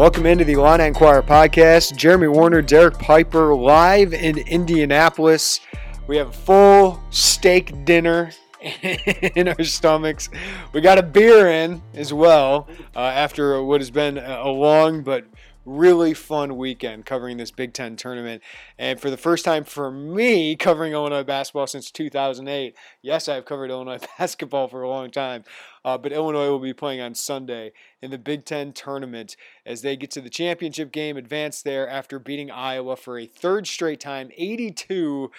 Welcome into the Illini Inquirer podcast. Jeremy Werner, Derek Piper, live in Indianapolis. We have a full steak dinner in our stomachs. We got a beer in as well uh, after what has been a long but really fun weekend covering this Big Ten tournament. And for the first time for me, covering Illinois basketball since 2008. Yes, I've covered Illinois basketball for a long time, uh, but Illinois will be playing on Sunday in the Big Ten tournament as they get to the championship game, advance there after beating Iowa for a third straight time, 82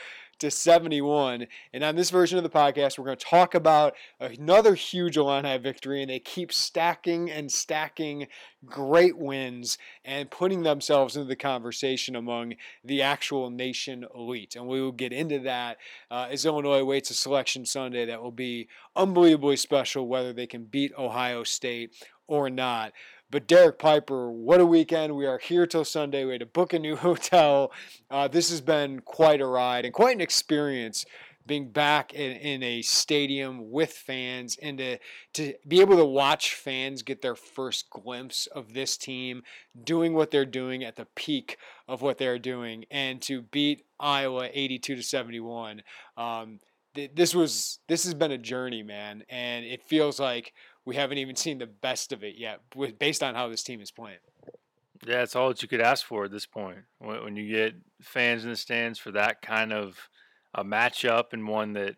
to 71. And on this version of the podcast, we're going to talk about another huge Illini victory, and they keep stacking and stacking great wins and putting themselves into the conversation among the actual nation elite. And we will get into that uh, as Illinois awaits a selection Sunday that will be unbelievably special, whether they can beat Ohio State or not. But Derek Piper, what a weekend. We are here till Sunday. We had to book a new hotel. Uh, this has been quite a ride and quite an experience being back in, in a stadium with fans and to, to be able to watch fans get their first glimpse of this team doing what they're doing at the peak of what they're doing and to beat Iowa 82 to 71. Um, this was this has been a journey, man, and it feels like we haven't even seen the best of it yet, with, based on how this team is playing. Yeah, it's all that you could ask for at this point. When, when you get fans in the stands for that kind of a matchup and one that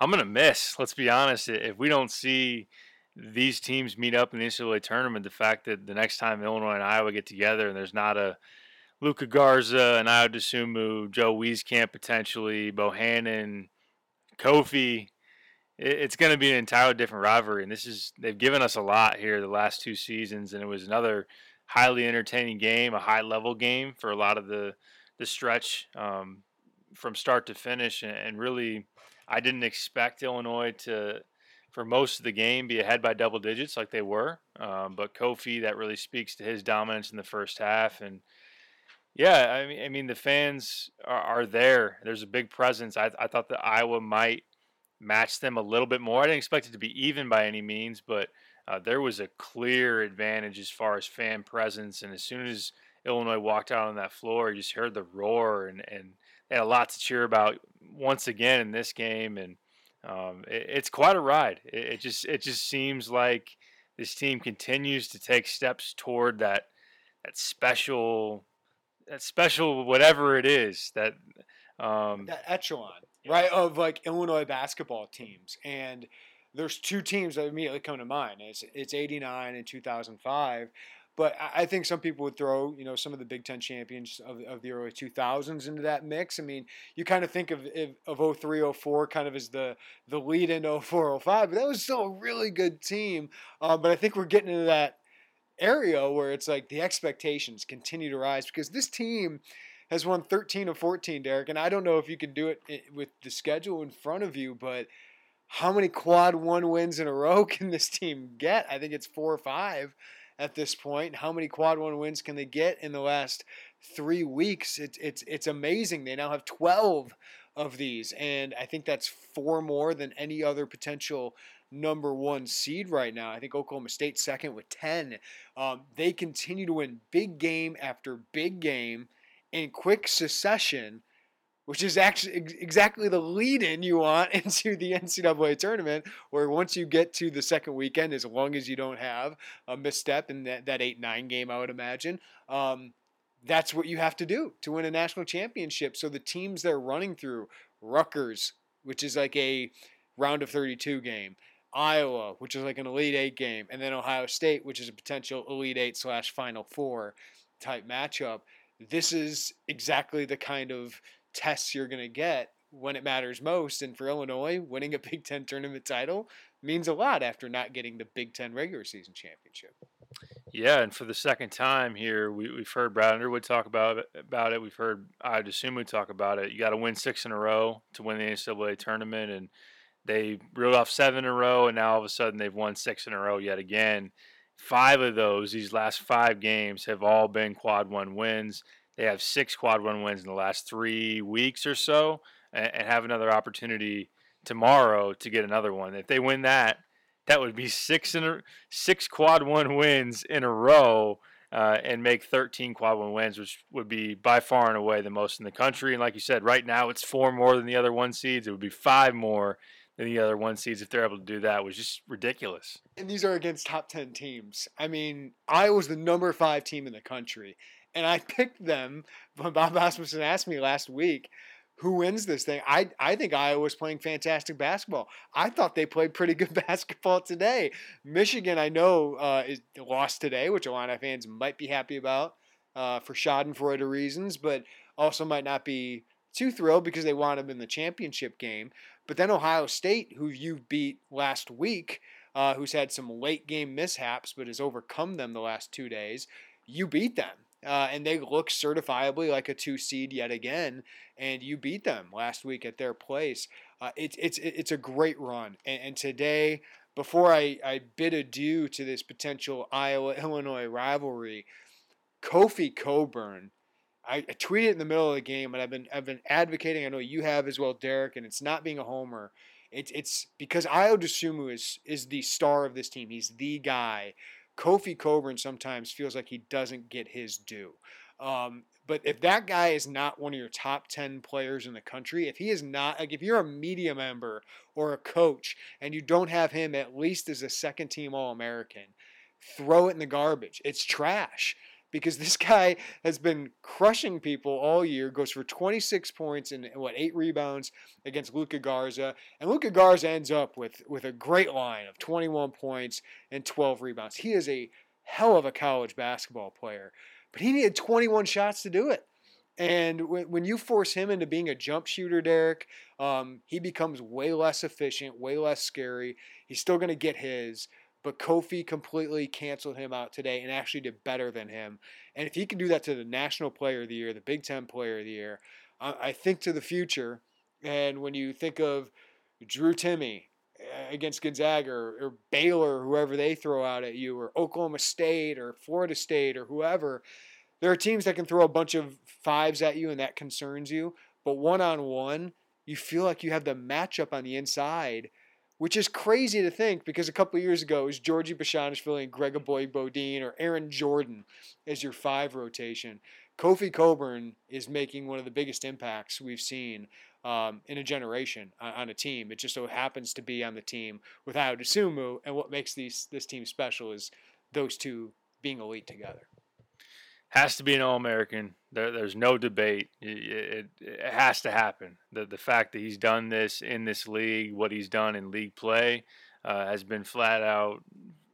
I'm going to miss. Let's be honest. If we don't see these teams meet up in the NCAA tournament, the fact that the next time Illinois and Iowa get together and there's not a Luka Garza, and Ayo Dosunmu, Joe Wieskamp potentially, Bohannon, Kofi, it's going to be an entirely different rivalry. And this is they've given us a lot here the last two seasons, and it was another highly entertaining game, a high level game for a lot of the the stretch um, from start to finish. And, really, I didn't expect Illinois to. For most of the game, be ahead by double digits like they were, um, but Kofi that really speaks to his dominance in the first half, and yeah, I mean, I mean the fans are, are there. There's a big presence. I, I thought that Iowa might match them a little bit more. I didn't expect it to be even by any means, but uh, there was a clear advantage as far as fan presence. And as soon as Illinois walked out on that floor, you just heard the roar, and, and they had a lot to cheer about once again in this game. And um, it, it's quite a ride. It, it, just it just seems like this team continues to take steps toward that that special that special whatever it is that um, that echelon right? Of like Illinois basketball teams. And there's two teams that immediately come to mind. It's it's 89 and 2005. But I think some people would throw, you know, some of the Big Ten champions of, of the early 2000s into that mix. I mean, you kind of think of of 03, 04 kind of as the the lead in 04, 05, but that was still a really good team. Uh, but I think we're getting into that area where it's like the expectations continue to rise because this team – has won 13 of 14, Derek. And I don't know if you can do it with the schedule in front of you, but how many quad one wins in a row can this team get? I think it's four or five at this point. How many quad one wins can they get in the last three weeks? It's it's it's amazing. They now have 12 of these, and I think that's four more than any other potential number one seed right now. I think Oklahoma State second with 10. Um, they continue to win big game after big game in quick succession, which is actually exactly the lead in you want into the NCAA tournament, where once you get to the second weekend, as long as you don't have a misstep in that, that 8 9 game, I would imagine, um, that's what you have to do to win a national championship. So the teams they're running through, Rutgers, which is like a round of 32 game, Iowa, which is like an Elite Eight game, and then Ohio State, which is a potential Elite Eight slash Final Four type matchup. This is exactly the kind of tests you're going to get when it matters most. And for Illinois, winning a Big Ten tournament title means a lot after not getting the Big Ten regular season championship. Yeah, and for the second time here, we, we've heard Brad Underwood talk about it, about it. We've heard Ayo Dosunmu talk about it. You got to win six in a row to win the NCAA tournament, and they reeled off seven in a row, and now all of a sudden they've won six in a row yet again. Five of those, these last five games, have all been quad one wins. They have six quad one wins in the last three weeks or so, and, and have another opportunity tomorrow to get another one. If they win that, that would be six in a, six quad one wins in a row. Uh, and make 13 quad one wins, which would be by far and away the most in the country. And like you said, right now it's four more than the other one seeds. It would be five more than the other one seeds if they're able to do that, was just ridiculous. And these are against top 10 teams. I mean, Iowa's the number five team in the country. And I picked them when Bob Asmussen asked me last week who wins this thing. I I think Iowa's playing fantastic basketball. I thought they played pretty good basketball today. Michigan, I know, uh, is lost today, which of fans might be happy about uh, for Schadenfreude reasons, but also might not be too thrilled because they wound up in the championship game. But then Ohio State, who you beat last week, uh, who's had some late game mishaps but has overcome them the last two days, you beat them uh, and they look certifiably like a two seed yet again. And you beat them last week at their place. Uh, it's it's it's a great run. And, and today, before I, I bid adieu to this potential Iowa Illinois rivalry, Kofi Cockburn. I, I tweeted in the middle of the game, and I've been I've been advocating. I know you have as well, Derek. And it's not being a homer. It's it's because Ayo Dosunmu is is the star of this team. He's the guy Kofi Cockburn sometimes feels like he doesn't get his due. Um, but if that guy is not one of your top 10 players in the country, if he is not, like if you're a media member or a coach and you don't have him at least as a second team All American, throw it in the garbage. It's trash because this guy has been crushing people all year. Goes for 26 points and what eight rebounds against Luka Garza, and Luka Garza ends up with with a great line of 21 points and 12 rebounds. He is a hell of a college basketball player, but he needed 21 shots to do it. And when, you force him into being a jump shooter, Derek, um, he becomes way less efficient, way less scary. He's still going to get his, but Kofi completely canceled him out today and actually did better than him. And if he can do that to the National Player of the Year, the Big Ten Player of the Year, I, think to the future. And when you think of Drew Timme uh, against Gonzaga or, or Baylor, or whoever they throw out at you, or Oklahoma State or Florida State or whoever, there are teams that can throw a bunch of fives at you and that concerns you. But one on one, you feel like you have the matchup on the inside which is crazy to think because a couple years ago it was Giorgi Bezhanishvili and Greg Eboigbodin or Aaron Jordan as your five rotation. Kofi Cockburn is making one of the biggest impacts we've seen um, in a generation on, on, a team. It just so happens to be on the team with Ayo and what makes these this team special is those two being elite together has to be an All American. There, there's no debate. It, it, it, has to happen. The the fact that he's done this in this league, what he's done in league play, uh, has been flat out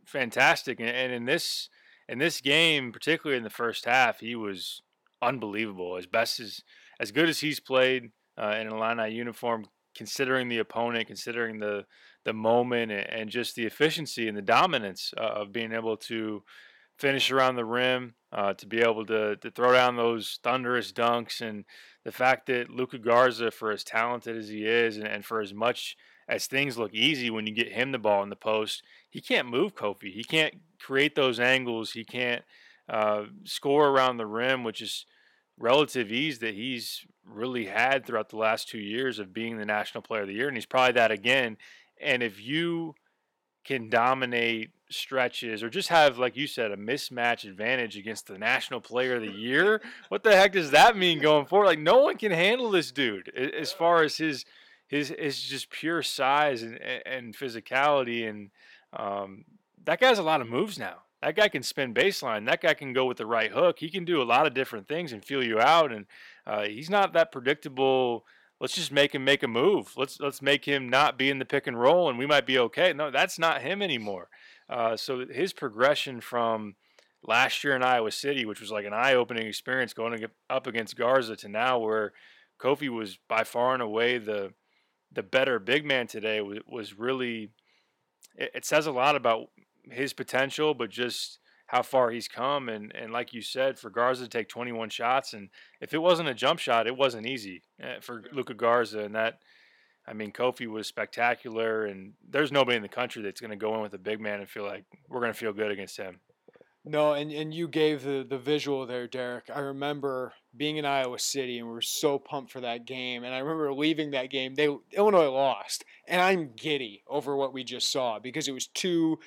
fantastic. And, and, in this in this game, particularly in the first half, he was unbelievable. As best as as good as he's played uh, in an Illini uniform, considering the opponent, considering the the moment, and just the efficiency and the dominance uh, of being able to finish around the rim, uh, to be able to, to throw down those thunderous dunks, and the fact that Luka Garza, for as talented as he is, and, and for as much as things look easy when you get him the ball in the post, he can't move Kofi. He can't create those angles. He can't uh, score around the rim, which is relative ease that he's really had throughout the last two years of being the National Player of the Year, and he's probably that again. And if you can dominate stretches or just have, like you said, a mismatch advantage against the national player of the year. what the heck does that mean going forward? Like no one can handle this dude as far as his his his just pure size and and physicality and um, that guy's a lot of moves now. That guy can spin baseline. That guy can go with the right hook. He can do a lot of different things and feel you out. And uh, he's not that predictable let's just make him make a move. Let's let's make him not be in the pick and roll, and we might be okay. No, that's not him anymore. Uh, so his progression from last year in Iowa City, which was like an eye-opening experience going up against Garza, to now where Kofi was by far and away the the better big man today was, was really it, it says a lot about his potential, but just how far he's come. And, and like you said, for Garza to take 21 shots, and if it wasn't a jump shot, it wasn't easy eh, for Luka Garza. And that, I mean, Kofi was spectacular. And there's nobody in the country that's going to go in with a big man and feel like we're going to feel good against him. No, and, and you gave the, the visual there, Derek. I remember being in Iowa City and we were so pumped for that game. And I remember leaving that game. They Illinois lost, and I'm giddy over what we just saw because it was two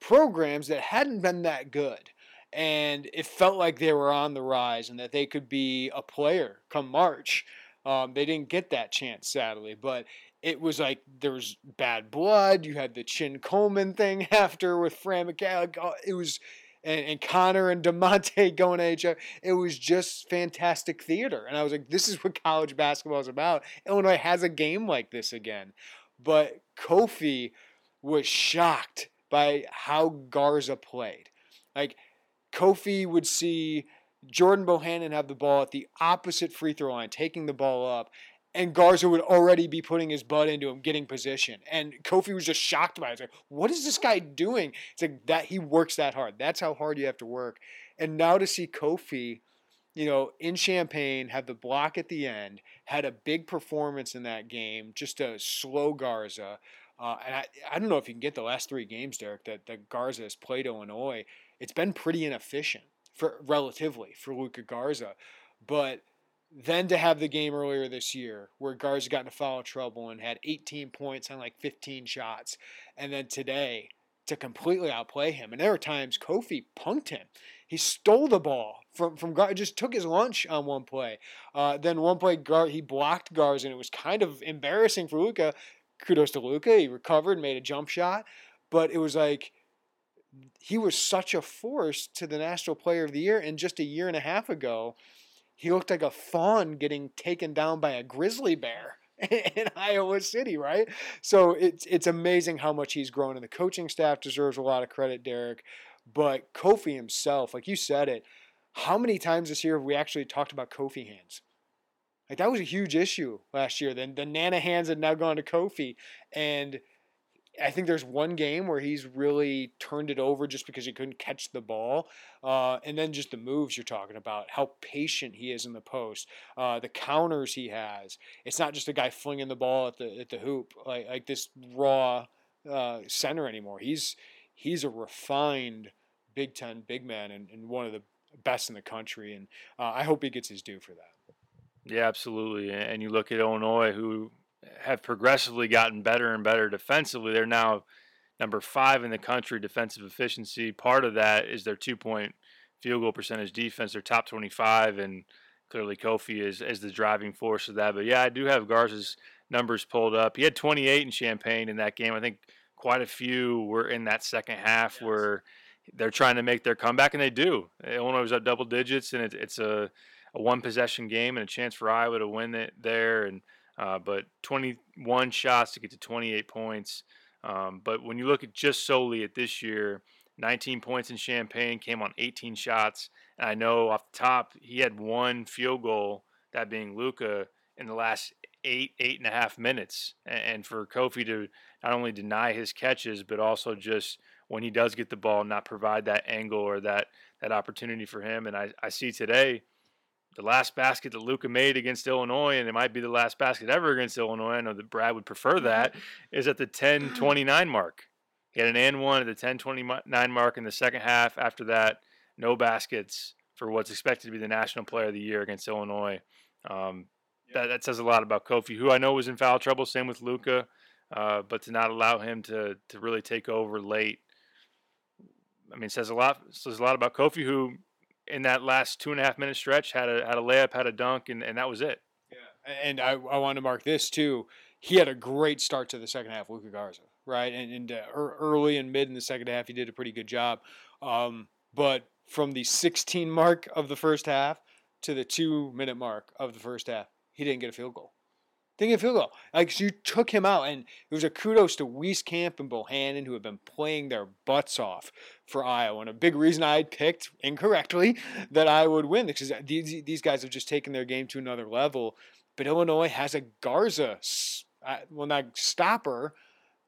programs that hadn't been that good. And it felt like they were on the rise and that they could be a player come March. Um, they didn't get that chance, sadly, but it was like there was bad blood. You had the Chin Coleman thing after with Fran McCaffery. It was, and, and Connor and Da'Monte going at each other. It was just fantastic theater. And I was like, this is what college basketball is about. Illinois has a game like this again. But Kofi was shocked by how Garza played. Like Kofi would see Jordan Bohannon have the ball at the opposite free throw line, taking the ball up, and Garza would already be putting his butt into him, getting position. And Kofi was just shocked by it. It's like, what is this guy doing? It's like that he works that hard. That's how hard you have to work. And now to see Kofi, you know, in Champaign, have the block at the end, had a big performance in that game, just a slow Garza. Uh, and I, I don't know if you can get the last three games, Derek, that, that Garza has played Illinois. It's been pretty inefficient for relatively for Luka Garza. But then to have the game earlier this year where Garza got into foul trouble and had 18 points on like 15 shots. And then today to completely outplay him. And there were times Kofi punked him. He stole the ball from from Gar, just took his lunch on one play. Uh, then one play, Gar, he blocked Garza, and it was kind of embarrassing for Luka. kudos to Luka, He recovered, made a jump shot, but it was like he was such a force to the National Player of the Year. And just a year and a half ago, he looked like a fawn getting taken down by a grizzly bear in Iowa City, right? So it's it's amazing how much he's grown, and the coaching staff deserves a lot of credit, Derek. But Kofi himself, like you said it, how many times this year have we actually talked about Kofi hands? Like that was a huge issue last year. Then the Nana hands had now gone to Kofi, and I think there's one game where he's really turned it over just because he couldn't catch the ball, uh, and then just the moves you're talking about, how patient he is in the post, uh, the counters he has. It's not just a guy flinging the ball at the at the hoop like like this raw uh, center anymore. He's he's a refined Big Ten big man and, and one of the best in the country, and uh, I hope he gets his due for that. Yeah, absolutely. And you look at Illinois, who have progressively gotten better and better defensively. They're now number five in the country defensive efficiency. Part of that is their two point field goal percentage defense. They're top 25, and clearly Kofi is, is the driving force of that. But yeah, I do have Garza's numbers pulled up. He had 28 in Champaign in that game. I think quite a few were in that second half yes. where they're trying to make their comeback, and they do. Illinois was up double digits, and it, it's a a one possession game and a chance for Iowa to win it there. And uh, but 21 shots to get to 28 points. Um, but when you look at just solely at this year, 19 points in Champaign came on 18 shots. And I know off the top he had one field goal, that being Luka, in the last eight eight and a half minutes. And for Kofi to not only deny his catches, but also just when he does get the ball, not provide that angle or that that opportunity for him. And I, I see today the last basket that Luka made against Illinois, and it might be the last basket ever against Illinois. I know that Brad would prefer that. is at the 10:29 mark. He had an and one at the 10:29 mark in the second half. After that, no baskets for what's expected to be the National Player of the Year against Illinois. Um, that, that says a lot about Kofi, who I know was in foul trouble. Same with Luka, uh, but to not allow him to to really take over late. I mean, says a lot. Says a lot about Kofi, who in that last two and a half minute stretch had a had a layup, had a dunk, and, and that was it. Yeah, and I I want to mark this too. He had a great start to the second half, Luka Garza, right? And, and uh, early and mid in the second half, he did a pretty good job. Um, but from the 16 mark of the first half to the two minute mark of the first half, he didn't get a field goal. Thinking field goal. Like so you took him out, and it was a kudos to Wieskamp and Bohannon who have been playing their butts off for Iowa. And a big reason I picked incorrectly that I would win because these these guys have just taken their game to another level. But Illinois has a Garza, well not stopper,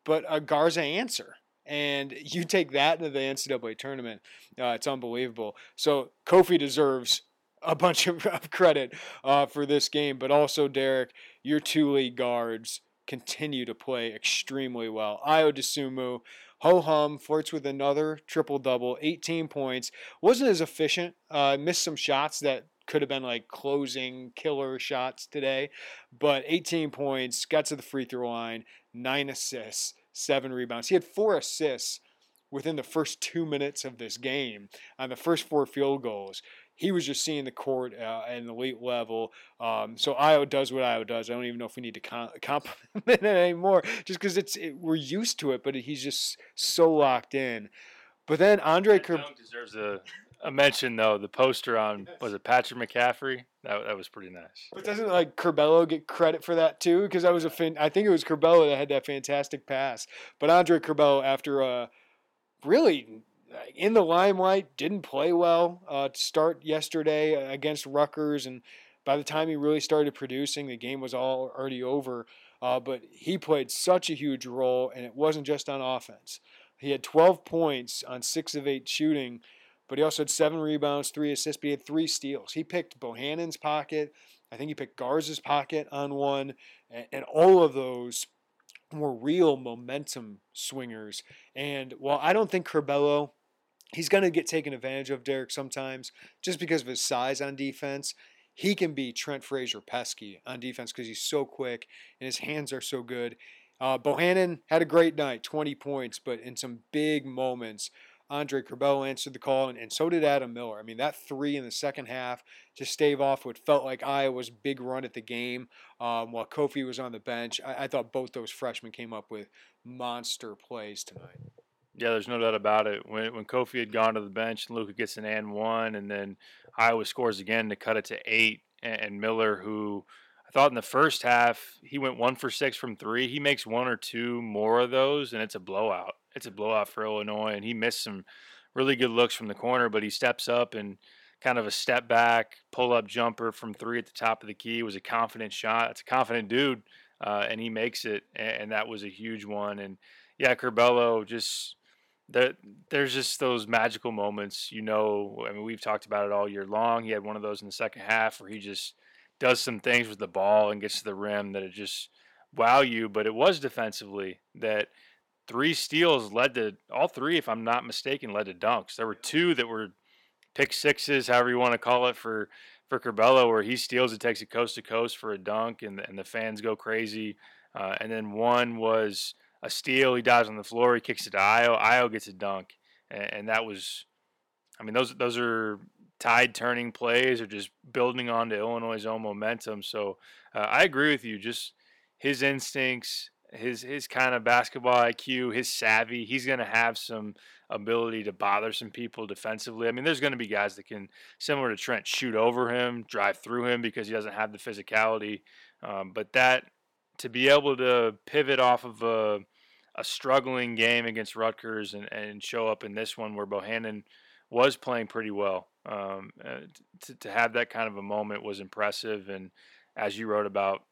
but a Garza answer. And you take that into the NCAA tournament, uh, it's unbelievable. So Kofi deserves a bunch of, credit uh, for this game, but also Derek, your two league guards continue to play extremely well. Ayo Dosunmu, ho hum, flirts with another triple double, 18 points. Wasn't as efficient, uh, missed some shots that could have been like closing killer shots today, but 18 points, got to the free throw line, nine assists, seven rebounds. He had four assists within the first two minutes of this game on the first four field goals he was just seeing the court uh, at an elite level. Um, so Ayo does what Ayo does. I don't even know if we need to compliment it anymore, just because it's it, we're used to it. But he's just so locked in. But then Andre Kerr deserves a, a mention though. The poster on was it Patrick McCaffery? That, that was pretty nice. But doesn't like Curbelo get credit for that too? Because that was a fin- I think it was Curbelo that had that fantastic pass. But Andre Curbelo after a really in the limelight, didn't play well uh, to start yesterday against Rutgers, and by the time he really started producing, the game was all already over. Uh, but he played such a huge role, and it wasn't just on offense. He had 12 points on six of eight shooting, but he also had seven rebounds, three assists, but he had three steals. He picked Bohannon's pocket. I think he picked Garza's pocket on one, and, and all of those were real momentum swingers. And while I don't think Curbelo he's going to get taken advantage of, Derek, sometimes just because of his size on defense. He can be Trent Frazier pesky on defense because he's so quick and his hands are so good. Uh, Bohannon had a great night, 20 points, but in some big moments, Andre Curbelo answered the call, and, and, so did Adam Miller. I mean, that three in the second half to stave off what felt like Iowa's big run at the game um, while Kofi was on the bench. I, I thought both those freshmen came up with monster plays tonight. Yeah, there's no doubt about it. When when Kofi had gone to the bench Luka gets an and one, and then Iowa scores again to cut it to eight, and Miller, who I thought in the first half he went one for six from three, he makes one or two more of those, and it's a blowout. It's a blowout for Illinois, and he missed some really good looks from the corner, but he steps up and kind of a step back pull up jumper from three at the top of the key it was a confident shot. It's a confident dude, uh, and he makes it, and that was a huge one. And yeah, Curbelo just there, there's just those magical moments. You know, I mean, we've talked about it all year long. He had one of those in the second half where he just does some things with the ball and gets to the rim that it just wow you. But it was defensively that three steals led to all three, if I'm not mistaken, led to dunks. There were two that were pick sixes, however you want to call it, for for Curbelo, where he steals it, takes it coast to coast for a dunk, and and the fans go crazy. Uh, and then one was a steal. He dives on the floor. He kicks it to Ayo. Ayo gets a dunk, and, and that was, I mean, those those are tide turning plays or just building on to Illinois' own momentum. So uh, I agree with you. Just his instincts, his his kind of basketball IQ, his savvy. He's going to have some ability to bother some people defensively. I mean, there's going to be guys that can, similar to Trent, shoot over him, drive through him because he doesn't have the physicality. Um, but that to be able to pivot off of a a struggling game against Rutgers and, and show up in this one where Bohannon was playing pretty well. Um, uh, to, to have that kind of a moment was impressive. And as you wrote about,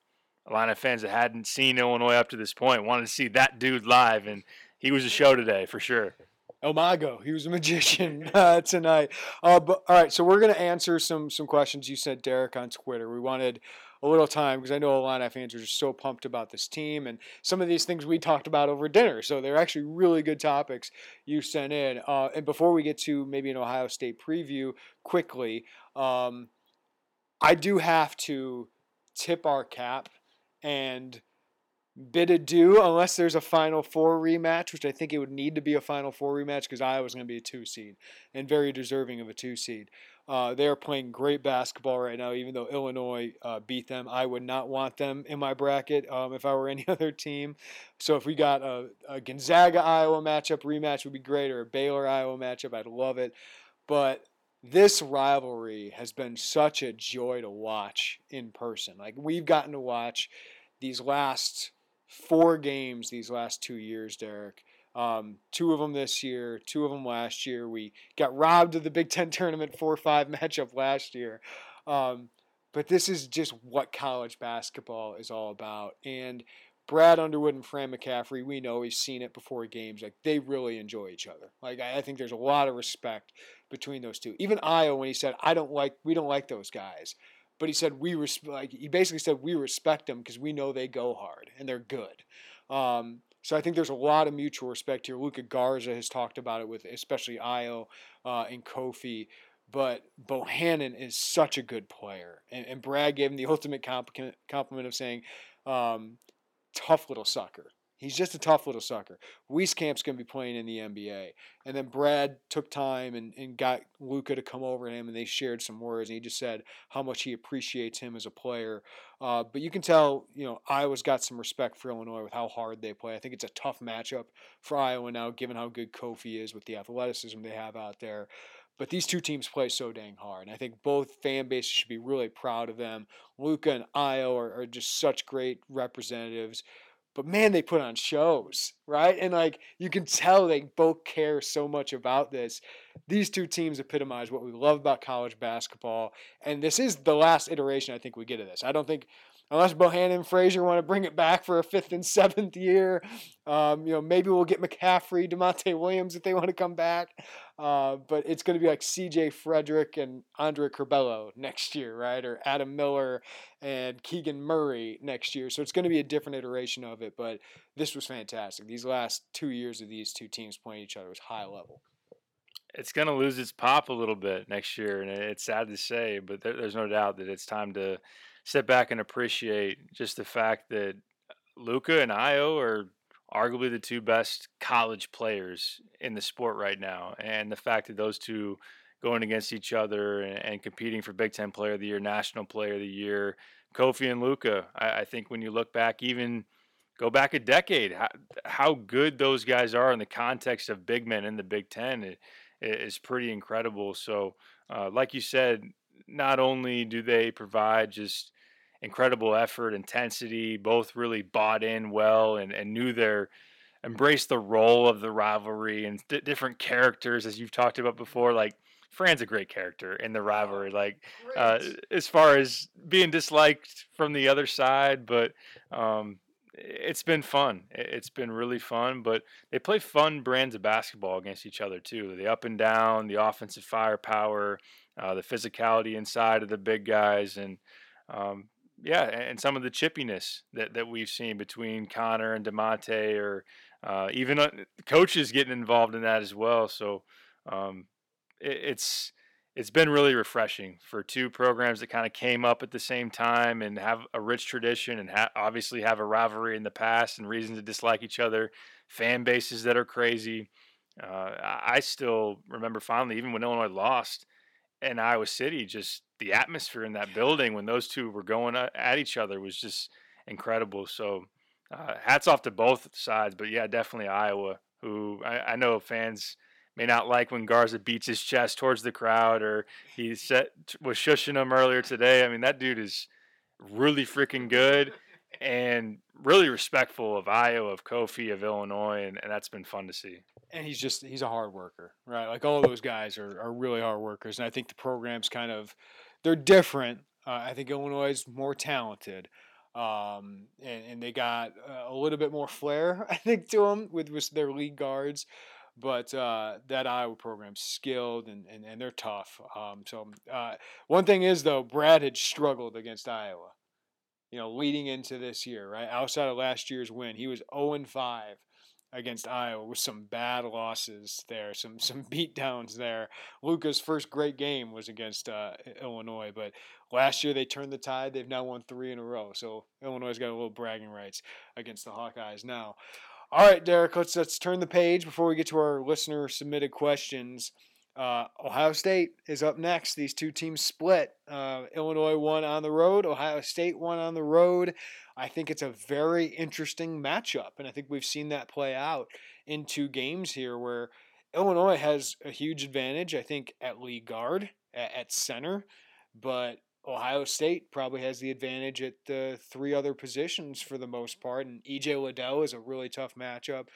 a lot of fans that hadn't seen Illinois up to this point wanted to see that dude live, and he was a show today for sure. El Mago, he was a magician uh, tonight. Uh, but all right, so we're gonna answer some some questions you sent Derek on Twitter. We wanted a little time because I know a lot of fans are just so pumped about this team and some of these things we talked about over dinner. So they're actually really good topics you sent in. Uh, and before we get to maybe an Ohio State preview quickly, um, I do have to tip our cap and bid adieu unless there's a Final Four rematch, which I think it would need to be a Final Four rematch because Iowa's going to be a two seed and very deserving of a two seed. Uh, they are playing great basketball right now, even though Illinois uh, beat them. I would not want them in my bracket um, if I were any other team. So if we got a, a Gonzaga Iowa matchup rematch, would be great, or a Baylor Iowa matchup, I'd love it. But this rivalry has been such a joy to watch in person. Like we've gotten to watch these last four games, these last two years, Derek. Um, two of them this year, two of them last year. We got robbed of the Big Ten tournament four five matchup last year. Um, but this is just what college basketball is all about. And Brad Underwood and Fran McCaffery, we know he's seen it before games. Like they really enjoy each other. Like I, think there's a lot of respect between those two. Even Ayo, when he said, "I don't like, we don't like those guys," but he said we respect. Like he basically said we respect them because we know they go hard and they're good. Um, so I think there's a lot of mutual respect here. Luka Garza has talked about it with especially Ayo uh, and Kofi. But Bohannon is such a good player, and, and Brad gave him the ultimate compliment of saying, um, tough little sucker. He's just a tough little sucker. Wieskamp's going to be playing in the NBA. And then Brad took time and, and got Luka to come over to him, and they shared some words. And he just said how much he appreciates him as a player. Uh, but you can tell, you know, Iowa's got some respect for Illinois with how hard they play. I think it's a tough matchup for Iowa now, given how good Kofi is with the athleticism they have out there. But these two teams play so dang hard. And I think both fan bases should be really proud of them. Luka and Ayo are, are just such great representatives. But man, they put on shows, right? And like you can tell they both care so much about this. These two teams epitomize what we love about college basketball. And this is the last iteration I think we get of this. I don't think unless Bohannon and Frazier want to bring it back for a fifth and seventh year. Um, you know, maybe we'll get McCaffery, Da'Monte Williams if they want to come back. Uh, but it's going to be like C.J. Frederick and Andre Curbelo next year, right? Or Adam Miller and Keegan Murray next year. So it's going to be a different iteration of it. But this was fantastic. These last two years of these two teams playing each other was high level it's going to lose its pop a little bit next year, and it's sad to say, but there's no doubt that it's time to step back and appreciate just the fact that Luka and Ayo are arguably the two best college players in the sport right now, and the fact that those two going against each other and, competing for Big Ten Player of the Year, National Player of the Year, Kofi and Luka. I, I think when you look back, even go back a decade, how, how, good those guys are in the context of big men in the Big Ten it, it is pretty incredible. So, uh, like you said, not only do they provide just incredible effort, intensity, both really bought in well and, and knew their embraced the role of the rivalry and d- different characters as you've talked about before like Fran's a great character in the rivalry like uh, as far as being disliked from the other side but um, it's been fun. It's been really fun but they play fun brands of basketball against each other too. The up and down the offensive firepower uh, the physicality inside of the big guys and um, yeah, and some of the chippiness that, that we've seen between Connor and Da'Monte, or uh, even uh, coaches getting involved in that as well. So um, it, it's it's been really refreshing for two programs that kind of came up at the same time and have a rich tradition and ha- obviously have a rivalry in the past and reason to dislike each other, fan bases that are crazy. Uh, I still remember fondly, even when Illinois lost in Iowa City, just the atmosphere in that building when those two were going at each other was just incredible. So uh, hats off to both sides, but yeah, definitely Iowa, who I, I, know fans may not like when Garza beats his chest towards the crowd or he set, was shushing him earlier today. I mean, that dude is really freaking good and really respectful of Iowa, of Kofi, of Illinois, and, and that's been fun to see and he's just he's a hard worker, right? Like all those guys are, are really hard workers, and I think the program's kind of they're different. Uh, I think Illinois is more talented, um, and, and they got uh, a little bit more flair, I think, to them with, with their league guards. But uh, that Iowa program's skilled and, and, and they're tough. Um, so uh, one thing is though, Brad had struggled against Iowa. You know, leading into this year, right outside of last year's win, he was 0 and 5 against Iowa with some bad losses there, some some beatdowns there. Luka's first great game was against uh, Illinois, but last year they turned the tide. They've now won three in a row, so Illinois got a little bragging rights against the Hawkeyes now. All right, Derek, let's let's turn the page before we get to our listener submitted questions. Uh, Ohio State is up next. These two teams split. Uh, Illinois won on the road. Ohio State won on the road. I think it's a very interesting matchup, and I think we've seen that play out in two games here where Illinois has a huge advantage, I think, at lead guard, at, at center, but Ohio State probably has the advantage at the three other positions for the most part, and EJ Liddell is a really tough matchup.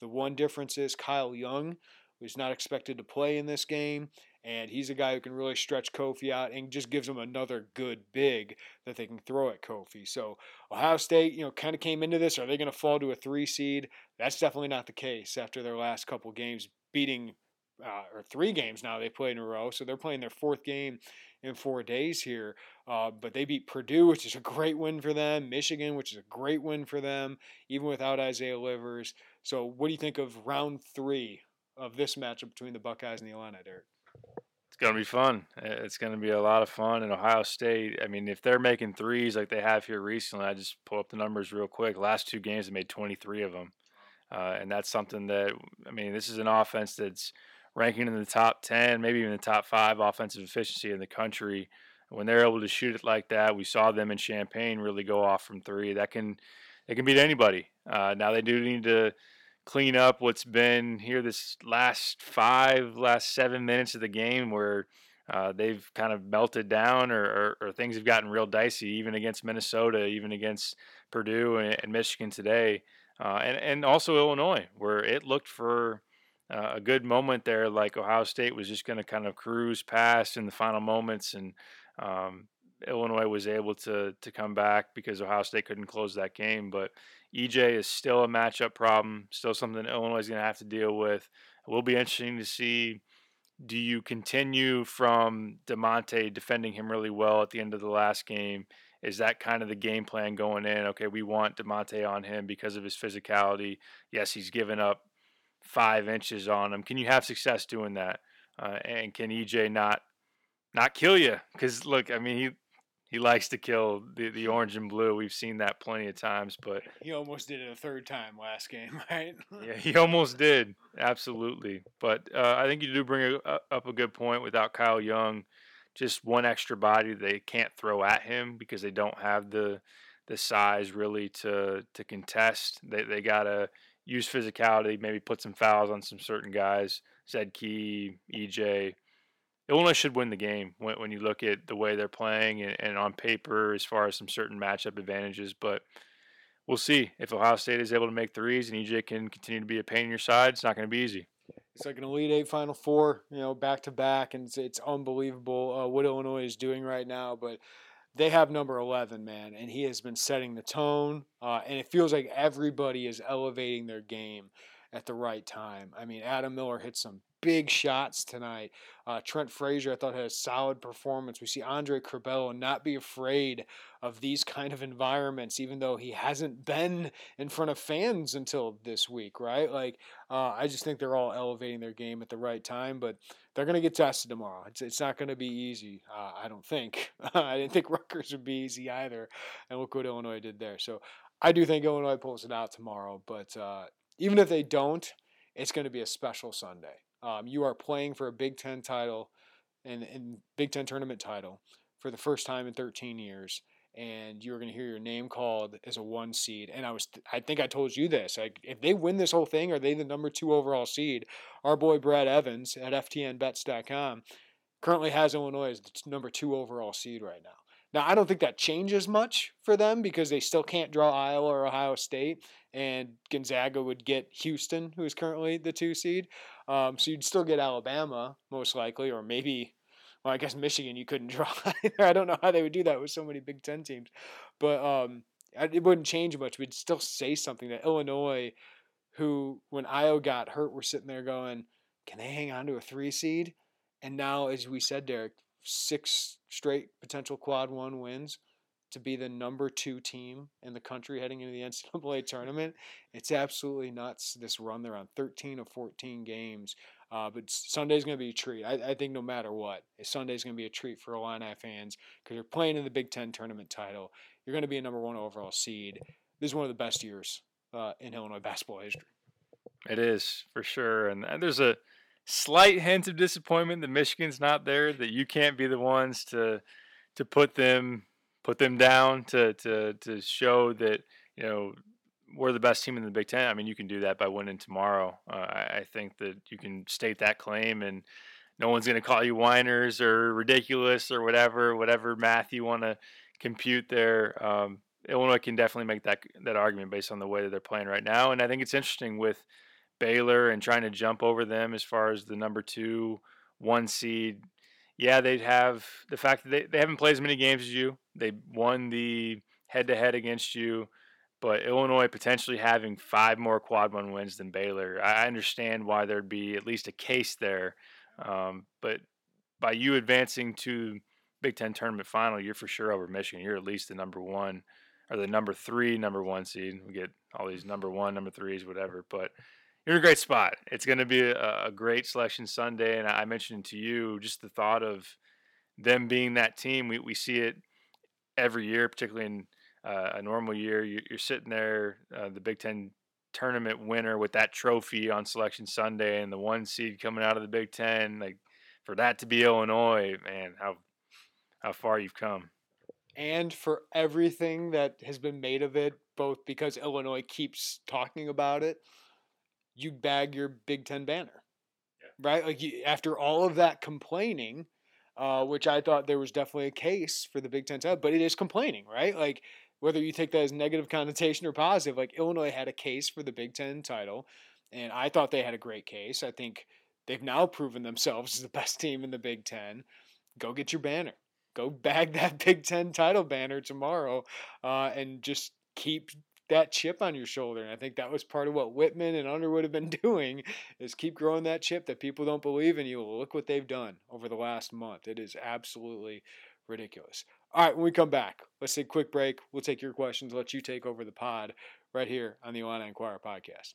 The one difference is Kyle Young, who's not expected to play in this game, and he's a guy who can really stretch Kofi out and just gives them another good big that they can throw at Kofi. So Ohio State, you know, kind of came into this. Are they going to fall to a three seed? That's definitely not the case after their last couple games beating uh, or three games now they played in a row. So they're playing their fourth game in four days here. Uh, but they beat Purdue, which is a great win for them. Michigan, which is a great win for them, even without Isaiah Livers. So what do you think of round three of this matchup between the Buckeyes and the Illini, Derek? It's going to be fun. It's going to be a lot of fun. in Ohio State, I mean, if they're making threes like they have here recently, I just pull up the numbers real quick. Last two games, they made 23 of them. Uh, and that's something that, I mean, this is an offense that's ranking in the top 10, maybe even the top five offensive efficiency in the country. When they're able to shoot it like that, we saw them in Champaign really go off from three. That can, they can beat anybody. Uh, now they do need to clean up what's been here this last five, last seven minutes of the game where uh, they've kind of melted down or, or, or, things have gotten real dicey, even against Minnesota, even against Purdue and, and Michigan today, uh, and, and also Illinois, where it looked for uh, a good moment there, like Ohio State was just going to kind of cruise past in the final moments, and um, Illinois was able to to come back because Ohio State couldn't close that game. But EJ is still a matchup problem, still something Illinois is going to have to deal with. It will be interesting to see. Do you continue from Da'Monte defending him really well at the end of the last game? Is that kind of the game plan going in? Okay, we want Da'Monte on him because of his physicality. Yes, he's given up five inches on him. Can you have success doing that? Uh, and can EJ not not kill you? Because look, I mean, he he likes to kill the, the orange and blue. We've seen that plenty of times, but he almost did it a third time last game, right? yeah, he almost did, absolutely. But uh, I think you do bring a, a, up a good point without Kyle Young. Just one extra body they can't throw at him because they don't have the the size really to to contest. They they gotta use physicality, maybe put some fouls on some certain guys. Zed Key, EJ. Illinois should win the game when, when you look at the way they're playing and, and on paper as far as some certain matchup advantages. But we'll see if Ohio State is able to make threes and EJ can continue to be a pain in your side. It's not going to be easy. It's like an Elite Eight Final Four, you know, back to back, and it's, it's unbelievable uh, what Illinois is doing right now. But they have number 11, man, and he has been setting the tone. Uh, and it feels like everybody is elevating their game at the right time. I mean, Adam Miller hit some big shots tonight. Uh, Trent Frazier, I thought, had a solid performance. We see Andre Curbelo not be afraid of these kind of environments, even though he hasn't been in front of fans until this week, right? Like, uh, I just think they're all elevating their game at the right time, but they're going to get tested tomorrow. It's, it's not going to be easy, uh, I don't think. I didn't think Rutgers would be easy either, and look what Illinois did there. So I do think Illinois pulls it out tomorrow, but uh, even if they don't, it's going to be a special Sunday. Um, you are playing for a Big Ten title and, and Big Ten tournament title for the first time in 13 years, and you're going to hear your name called as a one seed. And I was, I think I told you this. Like, if they win this whole thing, are they the number two overall seed? Our boy Brad Evans at FTNBets.com currently has Illinois as the number two overall seed right now. Now, I don't think that changes much for them because they still can't draw Iowa or Ohio State, and Gonzaga would get Houston, who is currently the two seed. Um, so you'd still get Alabama, most likely, or maybe, well, I guess Michigan you couldn't draw either. I don't know how they would do that with so many Big Ten teams. But um, it wouldn't change much. We'd still say something that Illinois, who, when Ayo got hurt, were sitting there going, can they hang on to a three seed? And now, as we said, Derek, six straight potential quad one wins to be the number two team in the country heading into the NCAA tournament. It's absolutely nuts. This run they're on 13 of 14 games. Uh, but Sunday's going to be a treat. I, I, think no matter what, Sunday's going to be a treat for Illini fans because you're playing in the Big Ten tournament title. You're going to be a number one overall seed. This is one of the best years uh, in Illinois basketball history. It is for sure, and, and there's a slight hint of disappointment that Michigan's not there. That you can't be the ones to to put them put them down to to to show that you know we're the best team in the Big Ten. I mean, you can do that by winning tomorrow. Uh, I, think that you can state that claim and no one's going to call you whiners or ridiculous or whatever, whatever math you want to compute there. Um, Illinois can definitely make that that argument based on the way that they're playing right now, and I think it's interesting with Baylor and trying to jump over them as far as the number two, one seed. Yeah, they'd have the fact that they, they haven't played as many games as you. They won the head to head against you, but Illinois potentially having five more quad one wins than Baylor. I understand why there'd be at least a case there, um, but by you advancing to Big Ten tournament final, you're for sure over Michigan. You're at least the number one or the number three, number one seed. We get all these number one, number threes, whatever. But you're in a great spot. It's going to be a, a, great selection Sunday. And I mentioned to you just the thought of them being that team. We, we see it every year, particularly in uh, a normal year. You're, you're sitting there, uh, the Big Ten tournament winner with that trophy on selection Sunday and the one seed coming out of the Big Ten. Like for that to be Illinois, man, how how far you've come. And for everything that has been made of it, both because Illinois keeps talking about it, you bag your Big Ten banner, yeah. right? Like you, after all of that complaining, uh, which I thought there was definitely a case for the Big Ten title, but it is complaining, right? Like whether you take that as negative connotation or positive, like Illinois had a case for the Big Ten title, and I thought they had a great case. I think they've now proven themselves as the best team in the Big Ten. Go get your banner go bag that Big Ten title banner tomorrow uh, and just keep that chip on your shoulder. And I think that was part of what Whitman and Underwood have been doing is keep growing that chip that people don't believe in you. Look what they've done over the last month. It is absolutely ridiculous. All right, when we come back, let's take a quick break. We'll take your questions, let you take over the pod right here on the Illini Inquirer podcast.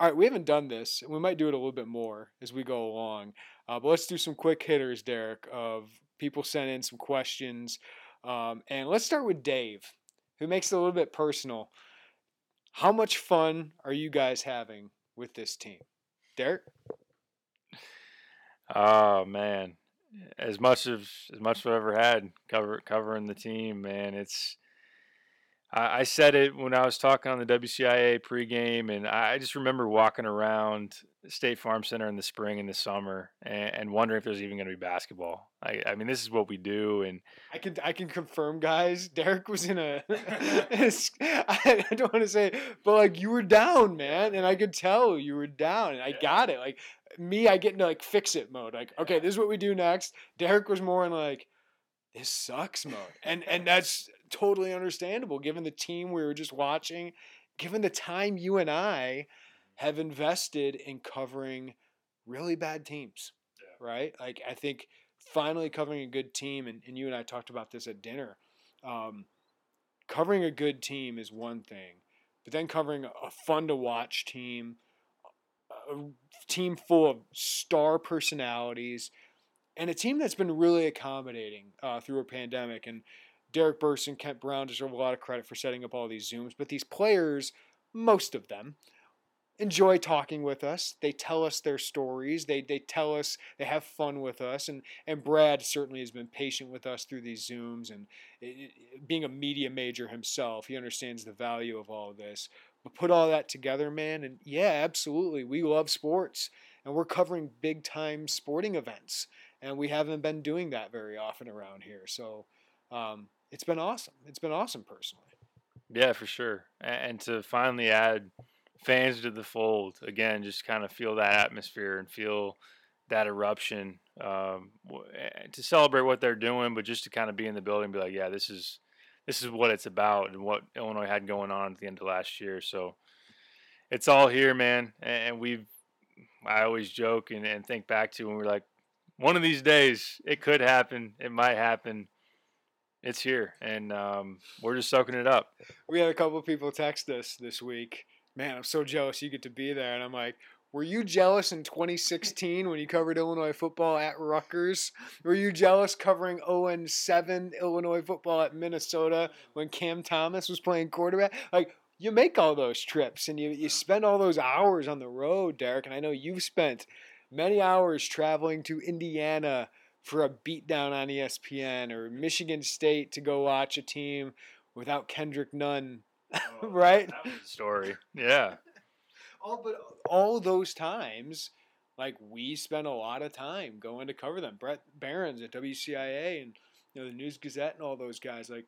All right, we haven't done this. and We might do it a little bit more as we go along. Uh, but let's do some quick hitters, Derek, of people sent in some questions. Um, and let's start with Dave, who makes it a little bit personal. How much fun are you guys having with this team? Derek? Oh man. As much as as much as I've ever had cover covering the team, man. It's I, said it when I was talking on the WCIA pregame, and I just remember walking around State Farm Center in the spring and the summer, and, and wondering if there's even going to be basketball. I, I, mean, this is what we do, and I can I can confirm, guys. Derek was in a. I don't want to say, but like you were down, man, and I could tell you were down, and I got it. Like me, I get into like fix it mode. Like, okay, this is what we do next. Derek was more in like this sucks mode. And and that's totally understandable given the team we were just watching, given the time you and I have invested in covering really bad teams. Yeah. Right? Like I think finally covering a good team and, and you and I talked about this at dinner. Um, covering a good team is one thing, but then covering a fun to watch team, a team full of star personalities, and a team that's been really accommodating uh, through a pandemic. And Derrick Burson and Kent Brown deserve a lot of credit for setting up all these Zooms. But these players, most of them, enjoy talking with us. They tell us their stories. They they tell us they have fun with us. And and Brad certainly has been patient with us through these Zooms. And it, it, being a media major himself, he understands the value of all of this. But put all that together, man, and yeah, absolutely, we love sports, and we're covering big time sporting events, and we haven't been doing that very often around here. So. Um, it's been awesome. It's been awesome personally. Yeah, for sure. And to finally add fans to the fold again, just kind of feel that atmosphere and feel that eruption um, to celebrate what they're doing, but just to kind of be in the building and be like, yeah, this is this is what it's about and what Illinois had going on at the end of last year. So it's all here, man. And we've I always joke and, and think back to when we're like, one of these days it could happen, it might happen. It's here, and um, we're just soaking it up. We had a couple of people text us this week. Man, I'm so jealous you get to be there, and I'm like, were you jealous in 2016 when you covered Illinois football at Rutgers? Were you jealous covering 0 7 Illinois football at Minnesota when Cam Thomas was playing quarterback? Like, you make all those trips and you, you spend all those hours on the road, Derek. And I know you've spent many hours traveling to Indiana for a beatdown on ESPN or Michigan State to go watch a team without Kendrick Nunn, oh, right? story. Yeah all but all those times, like we spent a lot of time going to cover them. Bret Beherns at WCIA and you know the News Gazette and all those guys. Like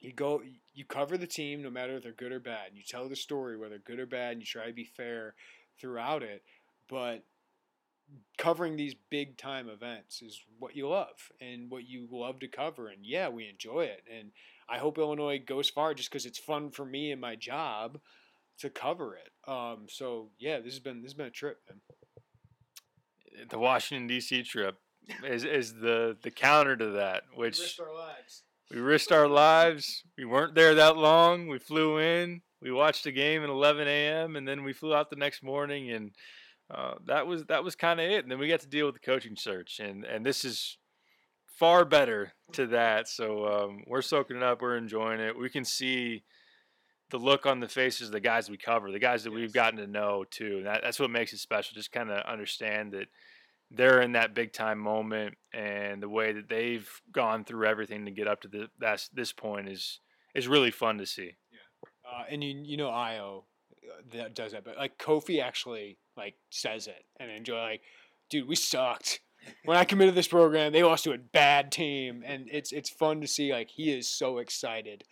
you go, you cover the team no matter if they're good or bad. And you tell the story whether good or bad, and you try to be fair throughout it. But covering these big time events is what you love and what you love to cover and yeah we enjoy it and i hope illinois goes far just because it's fun for me and my job to cover it. Um, so yeah, this has been this has been a trip, man. The Washington D.C. trip is is the the counter to that, which we risked our lives. We risked our lives. We weren't there that long. We flew in. We watched the game at 11 a.m. and then we flew out the next morning, and uh, that was that was kind of it. And then we got to deal with the coaching search, and and this is far better to that. So um, we're soaking it up. We're enjoying it. We can see the look on the faces of the guys we cover, the guys that yes. we've gotten to know too. And that, that's what makes it special. Just kind of understand that they're in that big time moment, and the way that they've gone through everything to get up to the, that's, this point is is really fun to see. Yeah, uh, and you you know Ayo uh, that does that, but like Kofi actually like says it and enjoy like, dude, we sucked. When I committed this program, they lost to a bad team, and it's it's fun to see. Like he is so excited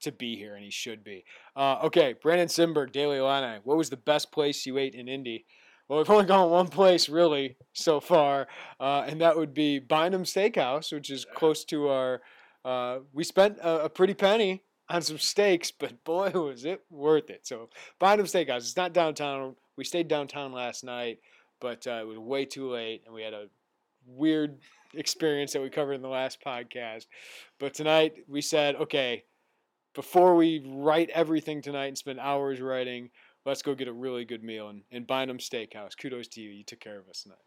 to be here, and he should be. Uh, okay, Brandon Simberg, Daily Illini. What was the best place you ate in Indy? Well, we've only gone one place really so far, uh, and that would be Bynum Steakhouse, which is close to our. Uh, we spent a, a, pretty penny on some steaks, but boy, was it worth it. So Bynum Steakhouse. It's not downtown. We stayed downtown last night, but uh, it was way too late, and we had a weird experience that we covered in the last podcast. But tonight we said, okay, before we write everything tonight and spend hours writing, let's go get a really good meal in, in Bynum Steakhouse. Kudos to you. You took care of us tonight.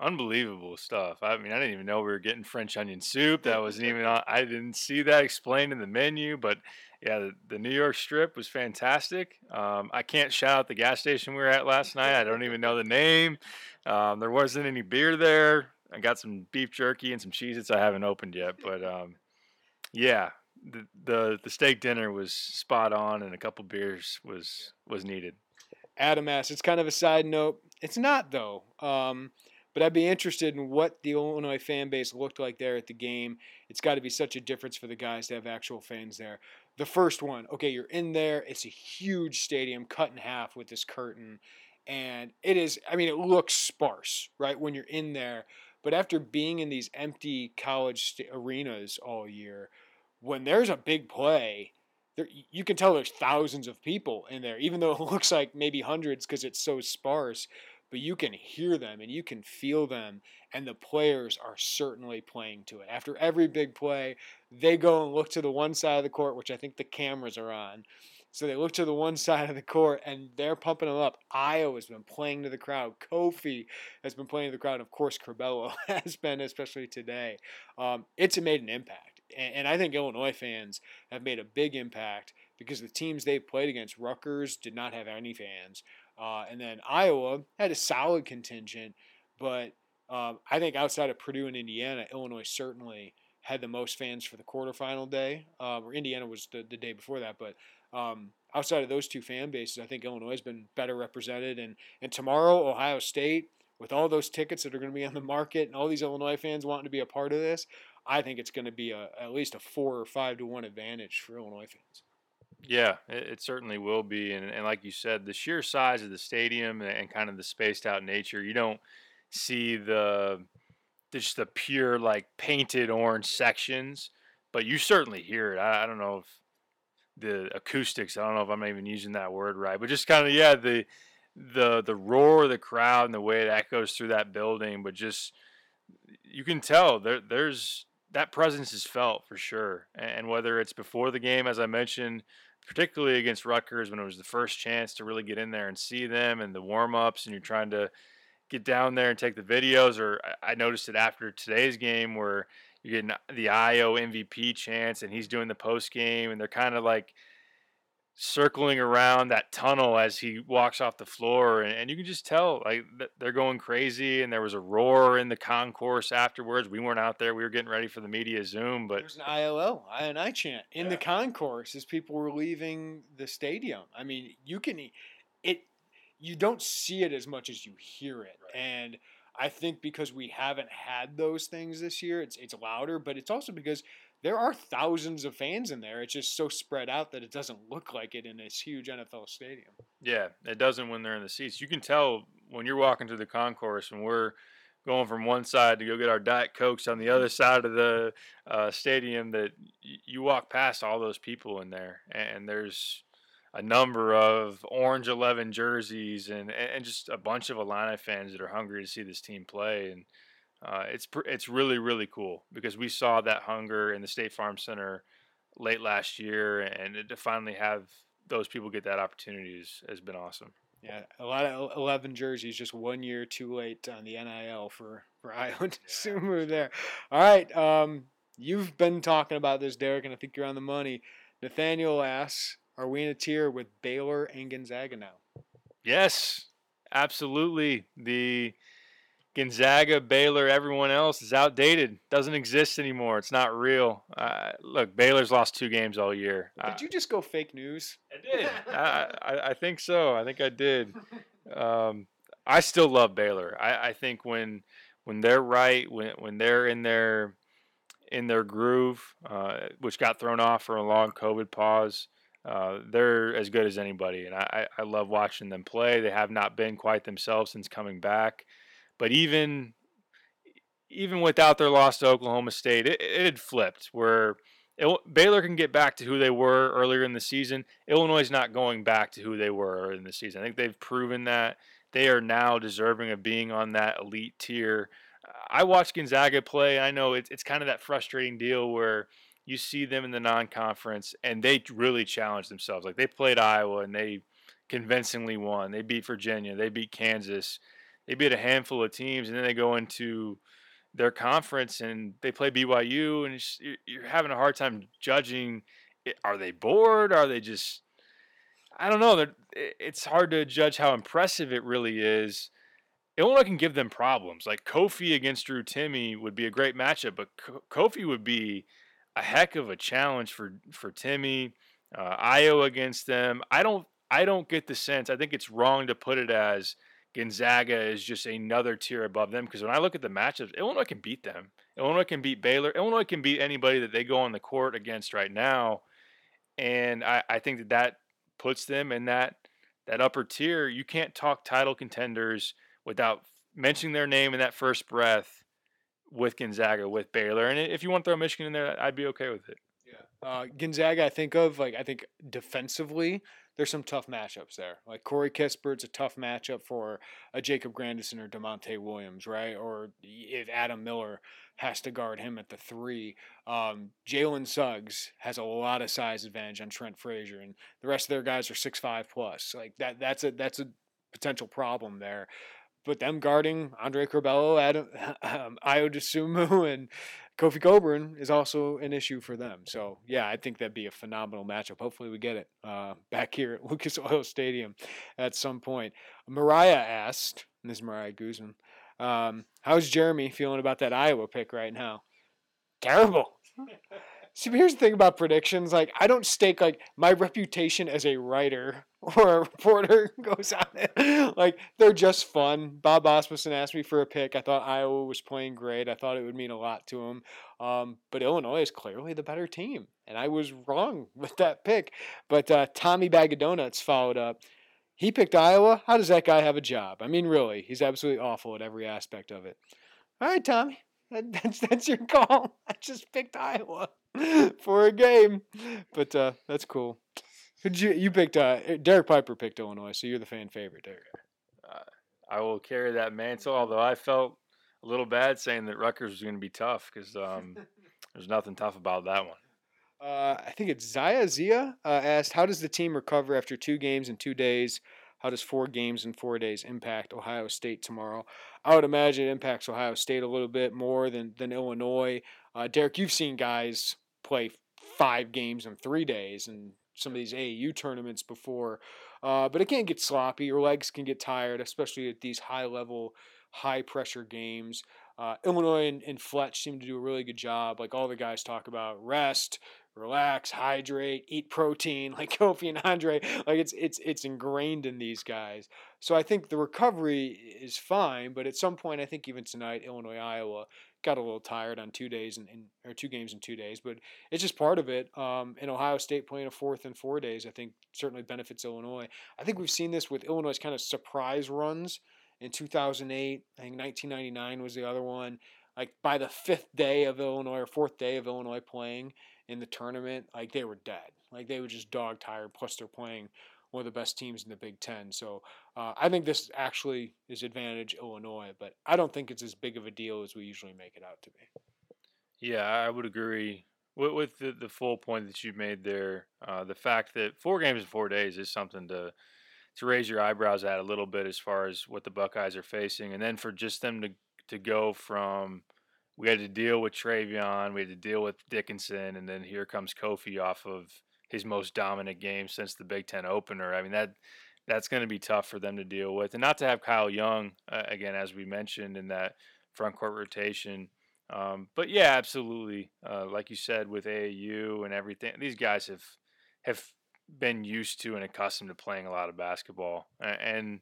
Unbelievable stuff. I mean, I didn't even know we were getting French onion soup. That wasn't even on. I didn't see that explained in the menu, but yeah, the, the New York strip was fantastic. Um, I can't shout out the gas station we were at last night. I don't even know the name. Um, there wasn't any beer there. I got some beef jerky and some Cheez-Its I haven't opened yet, but um, yeah, the, the the steak dinner was spot on, and a couple beers was was needed. Adam asks, it's kind of a side note. It's not though. Um, but I'd be interested in what the Illinois fan base looked like there at the game. It's got to be such a difference for the guys to have actual fans there. The first one, okay, you're in there. It's a huge stadium, cut in half with this curtain, and it is. I mean, it looks sparse, right, when you're in there. But after being in these empty college st- arenas all year, when there's a big play, there, you can tell there's thousands of people in there, even though it looks like maybe hundreds because it's so sparse. But you can hear them and you can feel them, and the players are certainly playing to it. After every big play, they go and look to the one side of the court, which I think the cameras are on. So they look to the one side of the court and they're pumping them up. Ayo's been playing to the crowd. Kofi has been playing to the crowd. Of course, Curbelo has been, especially today. Um, it's made an impact and, and I think Illinois fans have made a big impact because the teams they've played against, Rutgers did not have any fans, uh, and then Iowa had a solid contingent, but um, I think outside of Purdue and Indiana, Illinois certainly had the most fans for the quarterfinal day, um, or Indiana was the, the day before that, but um, outside of those two fan bases, I think Illinois has been better represented. And, and tomorrow, Ohio State, with all those tickets that are going to be on the market and all these Illinois fans wanting to be a part of this, I think it's going to be a, at least a four or five to one advantage for Illinois fans. Yeah, it, it certainly will be, and, and like you said, the sheer size of the stadium and, kind of the spaced out nature, you don't see the just the pure like painted orange sections, but you certainly hear it. I, I don't know if the acoustics. I don't know if I'm even using that word right, but just kind of yeah the the the roar of the crowd and the way it echoes through that building. But just you can tell there there's that presence is felt for sure. And whether it's before the game, as I mentioned, particularly against Rutgers when it was the first chance to really get in there and see them and the warm ups, and you're trying to get down there and take the videos. Or I noticed it after today's game where you're getting the Ayo MVP chance and he's doing the post game, and they're kind of like circling around that tunnel as he walks off the floor and, and you can just tell like they're going crazy and there was a roar in the concourse afterwards we weren't out there we were getting ready for the media zoom but there's an ILL I chant in yeah. the concourse as people were leaving the stadium I mean you can it you don't see it as much as you hear it right. and I think because we haven't had those things this year it's it's louder but it's also because there are thousands of fans in there. It's just so spread out that it doesn't look like it in this huge NFL stadium. Yeah, it doesn't when they're in the seats. You can tell when you're walking through the concourse and we're going from one side to go get our diet cokes on the other side of the uh, stadium that y- you walk past all those people in there and there's a number of orange 11 jerseys and, and just a bunch of Illini fans that are hungry to see this team play and uh, it's it's really really cool because we saw that hunger in the State Farm Center late last year, and to finally have those people get that opportunity has, has been awesome. Yeah, a lot of eleven jerseys, just one year too late on the NIL for for Ayo Dosunmu there. All right, um, you've been talking about this, Derek, and I think you're on the money. Nathaniel asks, "Are we in a tier with Baylor and Gonzaga now?" Yes, absolutely. The Gonzaga, Baylor, everyone else is outdated. Doesn't exist anymore. It's not real. Uh, look, Baylor's lost two games all year. Did uh, you just go fake news? I did. I, I, I, think so. I think I did. Um, I still love Baylor. I, I think when when they're right, when when they're in their in their groove, uh, which got thrown off for a long COVID pause, uh, they're as good as anybody, and I, I love watching them play. They have not been quite themselves since coming back. But even even without their loss to Oklahoma State, it, it had flipped where it, Baylor can get back to who they were earlier in the season. Illinois is not going back to who they were in the season. I think they've proven that they are now deserving of being on that elite tier. I watched Gonzaga play. I know it's it's kind of that frustrating deal where you see them in the non-conference and they really challenge themselves. Like they played Iowa and they convincingly won. They beat Virginia. They beat Kansas they beat a handful of teams, and then they go into their conference and they play BYU, and you're having a hard time judging. Are they bored? Are they just? I don't know. It's hard to judge how impressive it really is. Illinois can give them problems. Like Kofi against Drew Timme would be a great matchup, but Kofi would be a heck of a challenge for for Timme. Uh, Ayo against them. I don't. I don't get the sense. I think it's wrong to put it as Gonzaga is just another tier above them because when I look at the matchups, Illinois can beat them. Illinois can beat Baylor. Illinois can beat anybody that they go on the court against right now, and I, I think that that puts them in that that upper tier. You can't talk title contenders without mentioning their name in that first breath with Gonzaga, with Baylor, and if you want to throw Michigan in there, I'd be okay with it. Yeah, uh, Gonzaga, I think of like I think defensively there's some tough matchups there. Like Corey Kispert's a tough matchup for a Jacob Grandison or Da'Monte Williams, right? Or if Adam Miller has to guard him at the three. Um, Jalen Suggs has a lot of size advantage on Trent Frazier, and the rest of their guys are six five plus. Like that, that's a that's a potential problem there. But them guarding Andre Curbelo, Adam, um, and Kofi Cockburn is also an issue for them. So yeah, I think that'd be a phenomenal matchup. Hopefully we get it uh, back here at Lucas Oil Stadium at some point. Mariah asked, this is Mariah Guzman, um, how's Jeremy feeling about that Iowa pick right now? Terrible. See, here's the thing about predictions. Like, I don't stake like my reputation as a writer or a reporter goes on it. Like, they're just fun. Bob Asmussen asked me for a pick. I thought Iowa was playing great. I thought it would mean a lot to him. Um, but Illinois is clearly the better team, and I was wrong with that pick. But uh, Tommy Bag of Donuts followed up. He picked Iowa. How does that guy have a job? I mean, really, he's absolutely awful at every aspect of it. All right, Tommy, that's that's your call. I just picked Iowa for a game, but uh, that's cool. Who'd you you picked? Uh, Derek Piper picked Illinois, so you're the fan favorite, Derek. Uh, I will carry that mantle, although I felt a little bad saying that Rutgers was going to be tough because um, there's nothing tough about that one. Uh, I think it's Zaya Zia uh, asked, "How does the team recover after two games in two days? How does four games in four days impact Ohio State tomorrow?" I would imagine it impacts Ohio State a little bit more than than Illinois. Uh, Derek, you've seen guys play five games in three days and some of these AAU tournaments before, uh, but it can get sloppy. Your legs can get tired, especially at these high level, high pressure games. Uh, Illinois and, and Fletch seem to do a really good job. Like all the guys talk about rest, relax, hydrate, eat protein, like Kofi and Andre. Like it's it's it's ingrained in these guys. So I think the recovery is fine, but at some point, I think even tonight, Illinois Iowa got a little tired on two days and, or two games in two days, but it's just part of it. Um, and Ohio State playing a fourth in four days, I think certainly benefits Illinois. I think we've seen this with Illinois' kind of surprise runs in 2008. I think 1999 was the other one. Like by the fifth day of Illinois or fourth day of Illinois playing, in the tournament, like they were dead. Like they were just dog tired. Plus, they're playing one of the best teams in the Big Ten. So uh, I think this actually is advantage Illinois, but I don't think it's as big of a deal as we usually make it out to be. Yeah, I would agree with, with the, the full point that you made there. Uh, the fact that four games in four days is something to to raise your eyebrows at a little bit as far as what the Buckeyes are facing, and then for just them to to go from we had to deal with Trevion, we had to deal with Dickinson, and then here comes Kofi off of his most dominant game since the Big Ten opener. I mean that that's going to be tough for them to deal with, and not to have Kyle Young uh, again, as we mentioned in that front court rotation. Um, but yeah, absolutely, uh, like you said with AAU and everything, these guys have have been used to and accustomed to playing a lot of basketball, and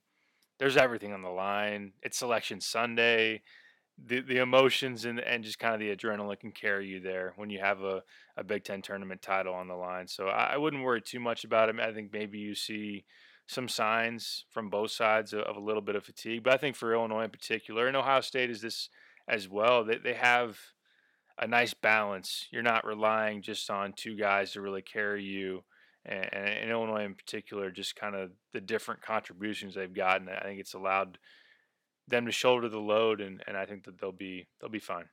there's everything on the line. It's Selection Sunday the the emotions and and just kind of the adrenaline can carry you there when you have a, a Big Ten tournament title on the line. So I, I wouldn't worry too much about it. I think maybe you see some signs from both sides of, of, a little bit of fatigue, but I think for Illinois in particular, and Ohio State is this as well. They they have a nice balance. You're not relying just on two guys to really carry you. And, Illinois in particular, just kind of the different contributions they've gotten. I think it's allowed them to shoulder the load, and, and I think that they'll be they'll be fine.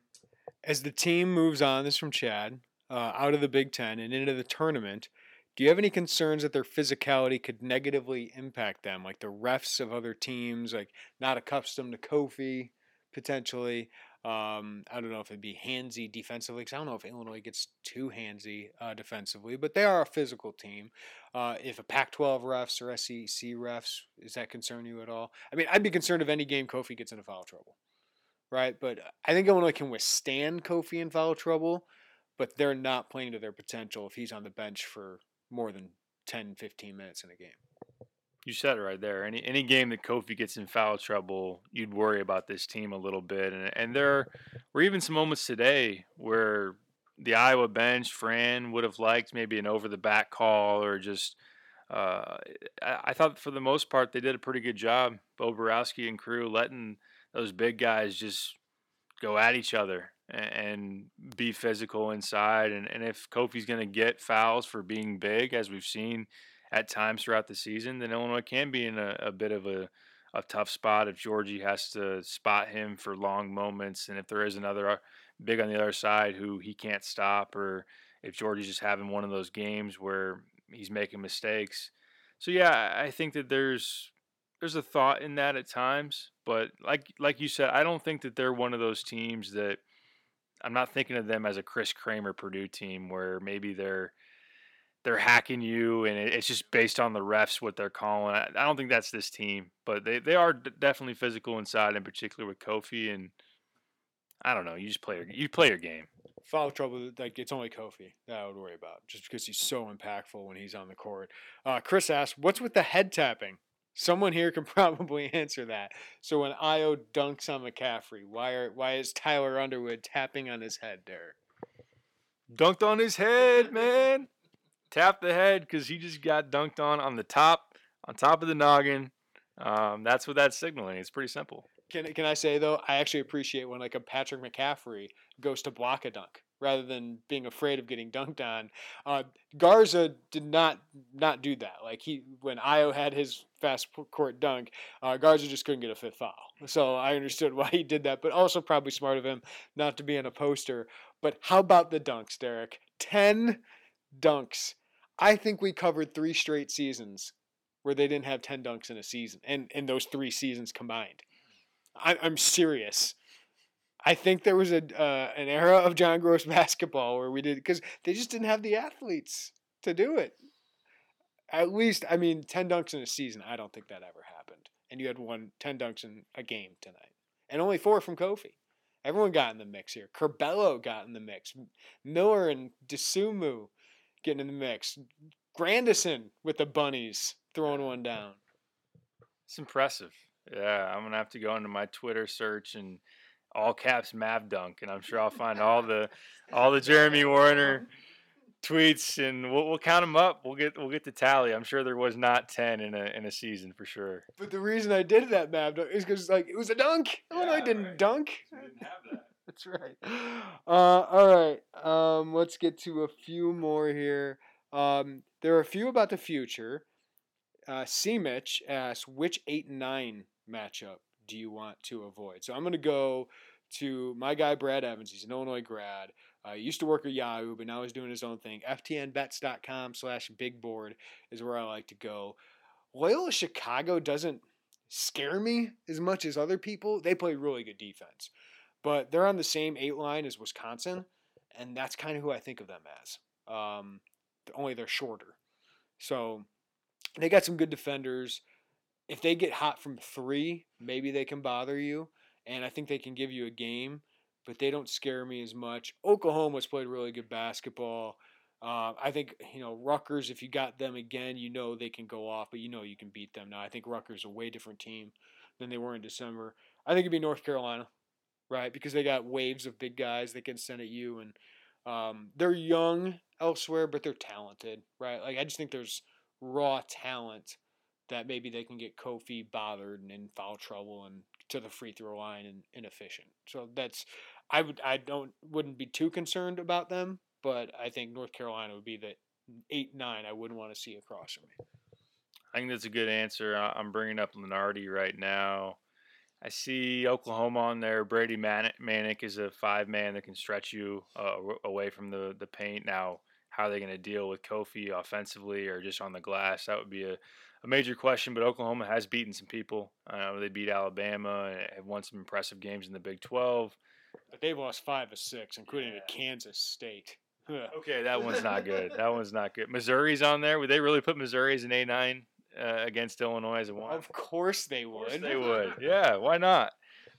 As the team moves on, this from Chad, uh, out of the Big Ten and into the tournament, do you have any concerns that their physicality could negatively impact them, like the refs of other teams, like not accustomed to Kofi potentially? Um, I don't know if it'd be handsy defensively because I don't know if Illinois gets too handsy uh, defensively, but they are a physical team. Uh, if a Pac-12 refs or SEC refs, is that concern you at all? I mean, I'd be concerned if any game Kofi gets into foul trouble, right? But I think Illinois can withstand Kofi in foul trouble, but they're not playing to their potential if he's on the bench for more than 10, 15 minutes in a game. You said it right there. Any any game that Kofi gets in foul trouble, you'd worry about this team a little bit. And and there were even some moments today where the Iowa bench, Fran would have liked maybe an over the back call or just. Uh, I, I thought for the most part they did a pretty good job, Bo Boroski and crew, letting those big guys just go at each other and, be physical inside. And, and if Kofi's going to get fouls for being big, as we've seen at times throughout the season, then Illinois can be in a, a bit of a, a tough spot if Giorgi has to spot him for long moments, and if there is another uh, big on the other side who he can't stop, or if Giorgi's just having one of those games where he's making mistakes. So yeah, I think that there's there's a thought in that at times, but like like you said, I don't think that they're one of those teams that I'm not thinking of them as a Chris Kramer Purdue team where maybe they're they're hacking you, and it's just based on the refs what they're calling. I, don't think that's this team, but they, they are definitely physical inside, in particular with Kofi. And I don't know, you just play your you play your game. Foul trouble, like it's only Kofi that I would worry about, just because he's so impactful when he's on the court. Uh, Chris asked, "What's with the head tapping?" Someone here can probably answer that. So when Ayo dunks on McCaffery, why are why is Tyler Underwood tapping on his head, Derek? Dunked on his head, man tap the head because he just got dunked on on the top on top of the noggin. Um, that's what that's signaling. It's pretty simple. Can can I say though, I actually appreciate when like a Patrick McCaffery goes to block a dunk rather than being afraid of getting dunked on. Uh, Garza did not not do that. Like he when Ayo had his fast court dunk, uh, Garza just couldn't get a fifth foul. So I understood why he did that, but also probably smart of him not to be in a poster. But how about the dunks, Derek? Ten dunks. I think we covered three straight seasons where they didn't have 10 dunks in a season and in those three seasons combined. I, I'm serious. I think there was a uh, an era of John Groce basketball where we did because they just didn't have the athletes to do it. At least, I mean, ten dunks in a season. I don't think that ever happened. And you had one 10 dunks in a game tonight, and only four from Kofi. Everyone got in the mix here. Curbelo got in the mix. Miller and Dosunmu getting in the mix. Grandison with the bunnies throwing one down. It's impressive. Yeah, I'm gonna have to go into my Twitter search and all caps Mav Dunk, and I'm sure I'll find all the all the Jeremy Werner tweets, and we'll, we'll count them up. We'll get we'll get the tally. I'm sure there was not ten in a in a season for sure. But the reason I did that Mav Dunk is because like it was a dunk. Illinois yeah, didn't right. dunk. Didn't have that. That's right. Uh, all right. Um, let's get to a few more here. Um, there are a few about the future. Uh, Mitch asks, which 8 and 9 matchup do you want to avoid? So I'm going to go to my guy Brad Evans. He's an Illinois grad. Uh, used to work at Yahoo, but now he's doing his own thing. FTNBets.com slash big board is where I like to go. Loyola Chicago doesn't scare me as much as other people. They play really good defense, but they're on the same eight line as Wisconsin, and that's kind of who I think of them as. Um, only they're shorter. So they got some good defenders if they get hot from three, maybe they can bother you, and I think they can give you a game, but they don't scare me as much. Oklahoma's played really good basketball. Uh, I think you know Rutgers. If you got them again, you know they can go off, but you know you can beat them now. I think Rutgers a way different team than they were in December. I think it'd be North Carolina, right? Because they got waves of big guys they can send at you, and um, they're young elsewhere, but they're talented, right? Like I just think there's raw talent that maybe they can get Kofi bothered and in foul trouble and to the free throw line and inefficient. So that's I would I don't wouldn't be too concerned about them, but I think North Carolina would be the eight nine I wouldn't want to see across from me. I think that's a good answer. I'm bringing up Lunardi right now. I see Oklahoma on there. Brady Manek is a five man that can stretch you uh, away from the the paint. Now, how are they going to deal with Kofi offensively or just on the glass? That would be a, a major question, but Oklahoma has beaten some people. Uh, they beat Alabama and have won some impressive games in the Big 12. But they've lost five of six, including yeah. to Kansas State. okay, that one's not good. That one's not good. Missouri's on there. Would they really put Missouri as an A9 uh, against Illinois as a one? Of course they would. Course they would. Yeah, why not?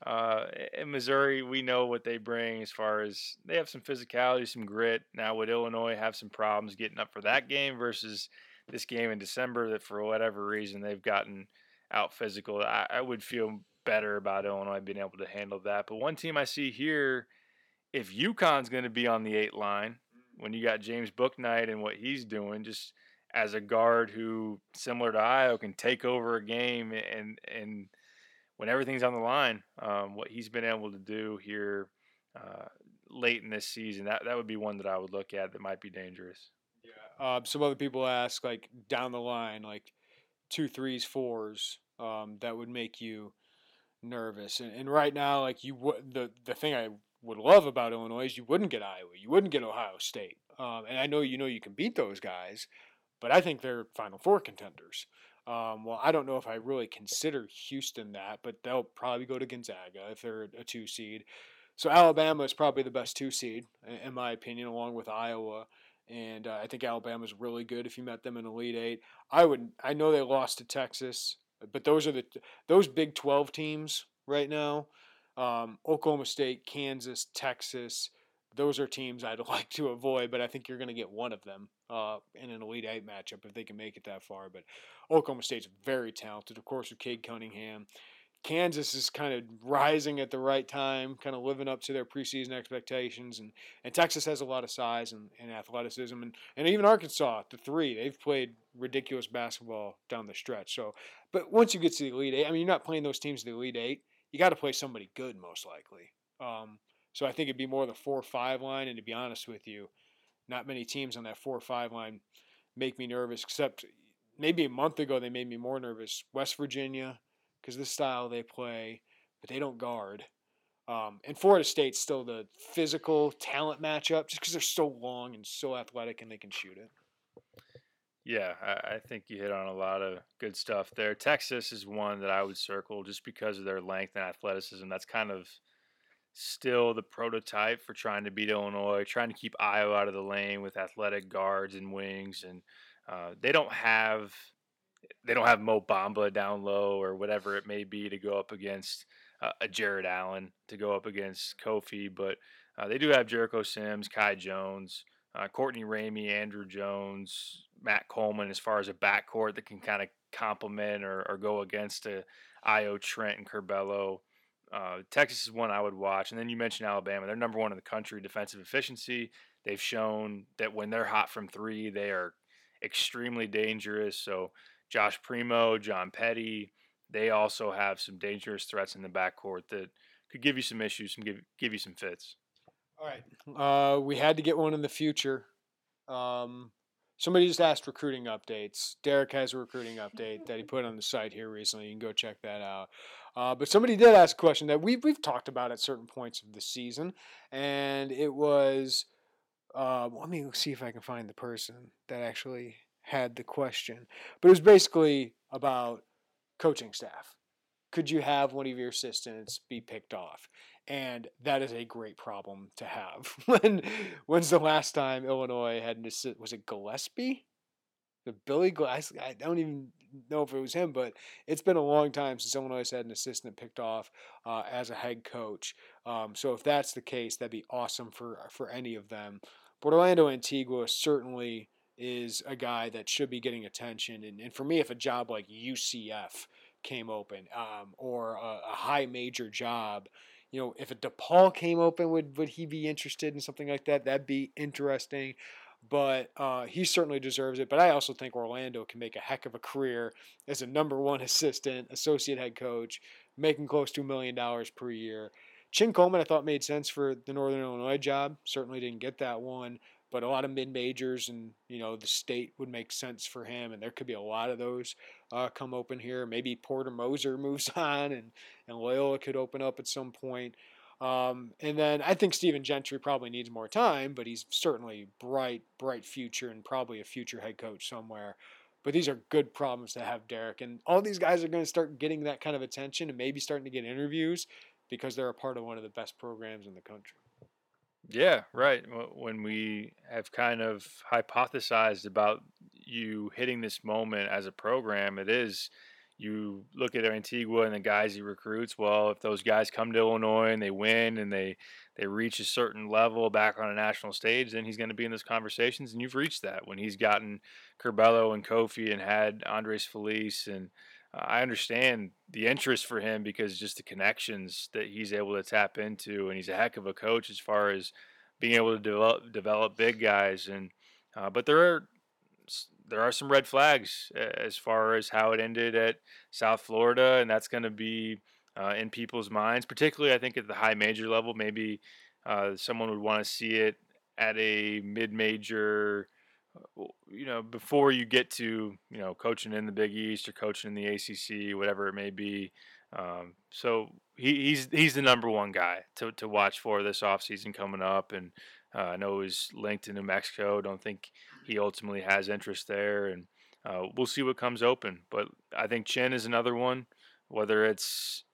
Uh, in Missouri, we know what they bring as far as they have some physicality, some grit. Now, would Illinois have some problems getting up for that game versus – this game in December that for whatever reason they've gotten out physical. I, I would feel better about Illinois being able to handle that. But one team I see here, if UConn's going to be on the eight line, when you got James Bouknight and what he's doing, just as a guard who, similar to Ayo, can take over a game and and when everything's on the line, um, what he's been able to do here uh, late in this season, that that would be one that I would look at that might be dangerous. Uh, some other people ask like down the line, like two threes, fours, um, that would make you nervous. And, and right now, like you would the the thing I would love about Illinois is you wouldn't get Iowa, you wouldn't get Ohio State. Um, and I know you know you can beat those guys, but I think they're Final Four contenders. Um, well, I don't know if I really consider Houston that, but they'll probably go to Gonzaga if they're a two seed. So Alabama is probably the best two seed, in my opinion, along with Iowa and uh, I think Alabama's really good if you met them in Elite Eight. I would. I know they lost to Texas, but those are the those Big Twelve teams right now. Um, Oklahoma State, Kansas, Texas. Those are teams I'd like to avoid, but I think you're going to get one of them uh, in an Elite Eight matchup if they can make it that far. But Oklahoma State's very talented, of course, with Cade Cunningham. Kansas is kind of rising at the right time, kind of living up to their preseason expectations, and, and Texas has a lot of size and, and athleticism, and, and even Arkansas, the three, they've played ridiculous basketball down the stretch. So, but once you get to the Elite Eight, I mean, you're not playing those teams in the Elite Eight. You got to play somebody good, most likely. Um, so I think it'd be more the four five line, and to be honest with you, not many teams on that four five line make me nervous, except maybe a month ago they made me more nervous. West Virginia, because the style they play, but they don't guard. Um, and Florida State's still the physical talent matchup, just because they're so long and so athletic and they can shoot it. Yeah, I, I think you hit on a lot of good stuff there. Texas is one that I would circle just because of their length and athleticism. That's kind of still the prototype for trying to beat Illinois, trying to keep Ayo out of the lane with athletic guards and wings, and uh, they don't have they don't have Mo Bamba down low or whatever it may be to go up against uh, a Jarrett Allen to go up against Kofi, but uh, they do have Jericho Sims, Kai Jones, uh, Courtney Ramey, Andrew Jones, Matt Coleman as far as a backcourt that can kind of complement or, or, go against a Ayo Trent and Curbelo. Uh, Texas is one I would watch. And then you mentioned Alabama. They're number one in the country defensive efficiency. They've shown that when they're hot from three, they are extremely dangerous. So Josh Primo, John Petty, they also have some dangerous threats in the backcourt that could give you some issues, and give give you some fits. All right, uh, we had to get one in the future. Um, somebody just asked recruiting updates. Derek has a recruiting update that he put on the site here recently. You can go check that out. Uh, but somebody did ask a question that we've we've talked about at certain points of the season, and it was. Uh, let me see if I can find the person that actually had the question, but it was basically about coaching staff. Could you have one of your assistants be picked off? And that is a great problem to have. when when's the last time Illinois had an assistant? Was it Gillispie? The Billy Gillispie? I don't even know if it was him, but it's been a long time since Illinois had an assistant picked off uh, as a head coach. Um, so if that's the case, that'd be awesome for for any of them. But Orlando Antigua certainly is a guy that should be getting attention. And, and for me, if a job like UCF came open um, or a, a, high major job, you know, if a DePaul came open, would would he be interested in something like that? That'd be interesting. But uh, he certainly deserves it. But I also think Orlando can make a heck of a career as a number one assistant, associate head coach, making close to a million dollars per year. Chin Coleman, I thought made sense for the Northern Illinois job. Certainly didn't get that one but a lot of mid majors and you know the state would make sense for him, and there could be a lot of those uh, come open here. Maybe Porter Moser moves on, and and Loyola could open up at some point. Um, and then I think Stephen Gentry probably needs more time, but he's certainly bright, bright future and probably a future head coach somewhere. But these are good problems to have, Derek. And all these guys are going to start getting that kind of attention and maybe starting to get interviews because they're a part of one of the best programs in the country. Yeah, right. When we have kind of hypothesized about you hitting this moment as a program, it is you look at Antigua and the guys he recruits. Well, if those guys come to Illinois and they win and they they reach a certain level back on a national stage, then he's going to be in those conversations. And you've reached that when he's gotten Curbelo and Kofi and had Andres Feliz and I understand the interest for him because just the connections that he's able to tap into, and he's a heck of a coach as far as being able to develop develop big guys. And uh, but there are there are some red flags as far as how it ended at South Florida, and that's going to be uh, in people's minds, particularly I think at the high major level. Maybe uh, someone would want to see it at a mid major you know, before you get to, you know, coaching in the Big East or coaching in the ACC, whatever it may be. Um, so he, he's he's the number one guy to, to watch for this offseason coming up. And uh, I know he's linked to New Mexico. Don't think he ultimately has interest there. And uh, we'll see what comes open. But I think Chin is another one, whether it's,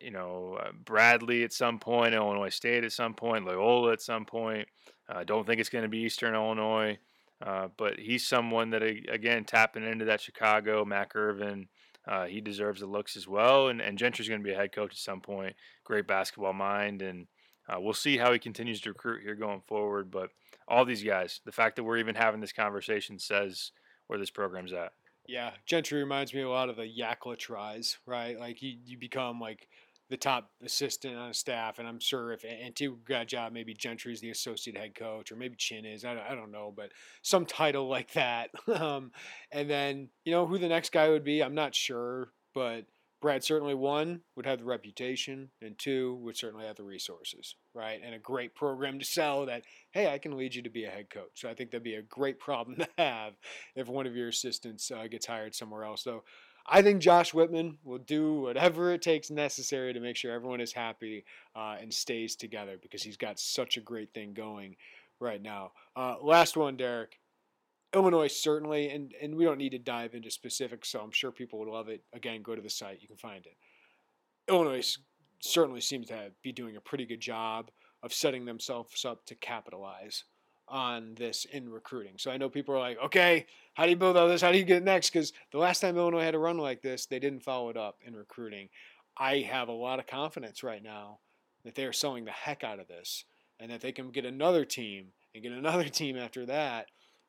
you know, uh, Bradley at some point, Illinois State at some point, Loyola at some point. I don't think it's going to be Eastern Illinois. Uh, but he's someone that, again, tapping into that Chicago, Mac Irvin, uh, he deserves the looks as well. And, and Gentry's going to be a head coach at some point. Great basketball mind. And uh, we'll see how he continues to recruit here going forward. But all these guys, the fact that we're even having this conversation says where this program's at. Yeah, Gentry reminds me a lot of the Yakla tries, right? Like you, you become like the top assistant on staff, and I'm sure if Antigua got a job, maybe Gentry's the associate head coach, or maybe Chin is. I don't, I don't know, but some title like that. um, and then you know who the next guy would be, I'm not sure, but Brad certainly one would have the reputation, and two would certainly have the resources, right? And a great program to sell that, hey, I can lead you to be a head coach. So I think that'd be a great problem to have if one of your assistants uh, gets hired somewhere else. So I think Josh Whitman will do whatever it takes necessary to make sure everyone is happy uh, and stays together because he's got such a great thing going right now. Uh, last one, Derek. Illinois certainly, and, and we don't need to dive into specifics, so I'm sure people would love it. Again, go to the site, you can find it. Illinois certainly seems to be doing a pretty good job of setting themselves up to capitalize on this in recruiting. So I know people are like, okay, how do you build all this? How do you get next? Because the last time Illinois had a run like this, they didn't follow it up in recruiting. I have a lot of confidence right now that they are selling the heck out of this and that they can get another team and get another team after that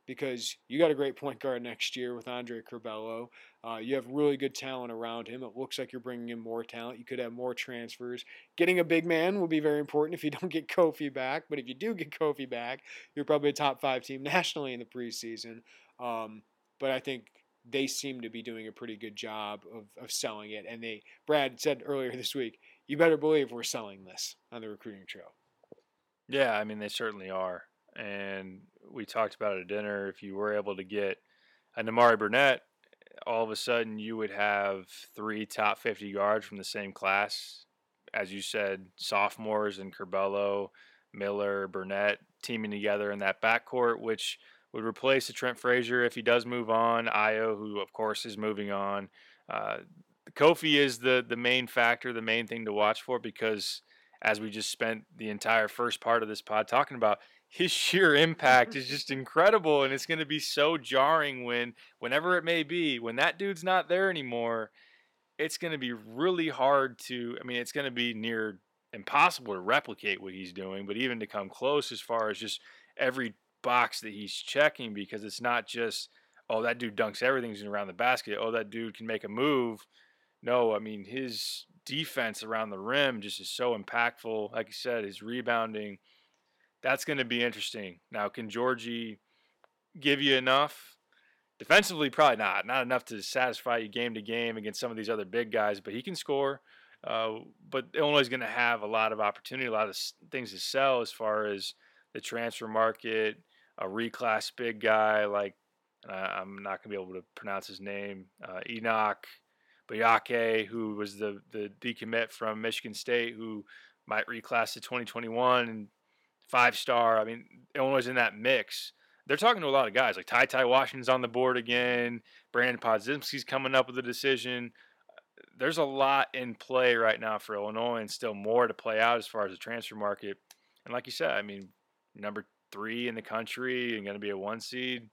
because you got a great point guard next year with Andre Curbelo. Uh, you have really good talent around him. It looks like you're bringing in more talent. You could have more transfers. Getting a big man will be very important if you don't get Kofi back. But if you do get Kofi back, you're probably a top five team nationally in the preseason. Um, but I think they seem to be doing a pretty good job of, of selling it. And they, Brad said earlier this week, you better believe we're selling this on the recruiting trail. Yeah, I mean they certainly are and we talked about at dinner. If you were able to get a Nimari Burnett, all of a sudden you would have three top 50 guards from the same class. As you said, sophomores and Curbelo, Miller, Burnett teaming together in that backcourt, which would replace the Trent Frazier if he does move on. Ayo, who of course is moving on. Uh, Kofi is the the main factor, the main thing to watch for because as we just spent the entire first part of this pod talking about, his sheer impact is just incredible and it's going to be so jarring when whenever it may be when that dude's not there anymore it's going to be really hard to i mean it's going to be near impossible to replicate what he's doing but even to come close as far as just every box that he's checking because it's not just oh that dude dunks everything's around the basket. Oh that dude can make a move. No i mean his defense around the rim just is so impactful. Like you said his rebounding that's going to be interesting. Now, can Giorgi give you enough? Defensively, probably not. Not enough to satisfy you game to game against some of these other big guys, but he can score. Uh, but Illinois is going to have a lot of opportunity, a lot of things to sell as far as the transfer market, a reclass big guy like I'm not going to be able to pronounce his name, uh, Enoch Boakye, who was the the decommit from Michigan State, who might reclass to 2021 and five star. I mean, Illinois is in that mix. They're talking to a lot of guys like Ty Ty Washington's on the board again. Brandon Podziemski's coming up with a decision. There's a lot in play right now for Illinois, and still more to play out as far as the transfer market. And like you said, I mean, number three in the country and going to be a one seed.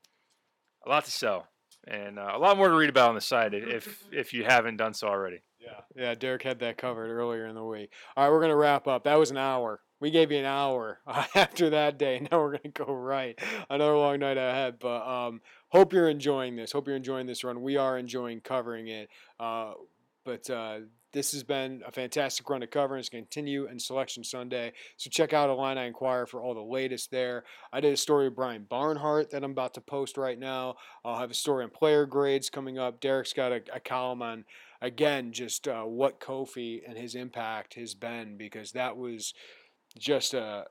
A lot to sell, and uh, a lot more to read about on the site if if you haven't done so already. Yeah, yeah. Derek had that covered earlier in the week. All right, we're going to wrap up. That was an hour. We gave you an hour after that day. Now we're to go right. Another long night ahead. But um, hope you're enjoying this. Hope you're enjoying this run. We are enjoying covering it. Uh, but uh, this has been a fantastic run to cover and it's continue in Selection Sunday. So check out Illini Inquirer for all the latest there. I did a story of Brian Barnhart that I'm about to post right now. I'll have a story on player grades coming up. Derek's got a, a column on, again, just uh, what Kofi and his impact has been because that was – just a, a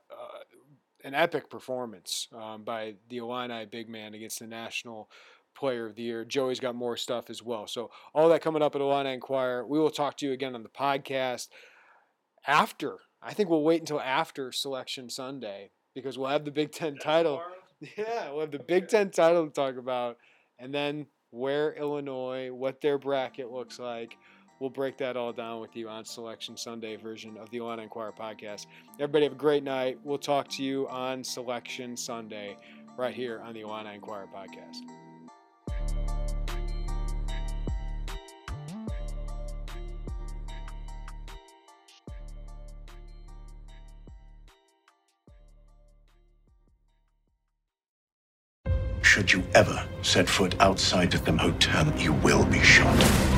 an epic performance um, by the Illini big man against the National Player of the Year. Joey's got more stuff as well. So all that coming up at Illini Inquirer. We will talk to you again on the podcast after. I think we'll wait until after Selection Sunday because we'll have the Big Ten title. Yeah, we'll have the Big Ten title to talk about, and then where Illinois, what their bracket looks like. We'll break that all down with you on Selection Sunday version of the Illini Inquirer podcast. Everybody have a great night. We'll talk to you on Selection Sunday right here on the Illini Inquirer podcast. Should you ever set foot outside of the hotel, you will be shot.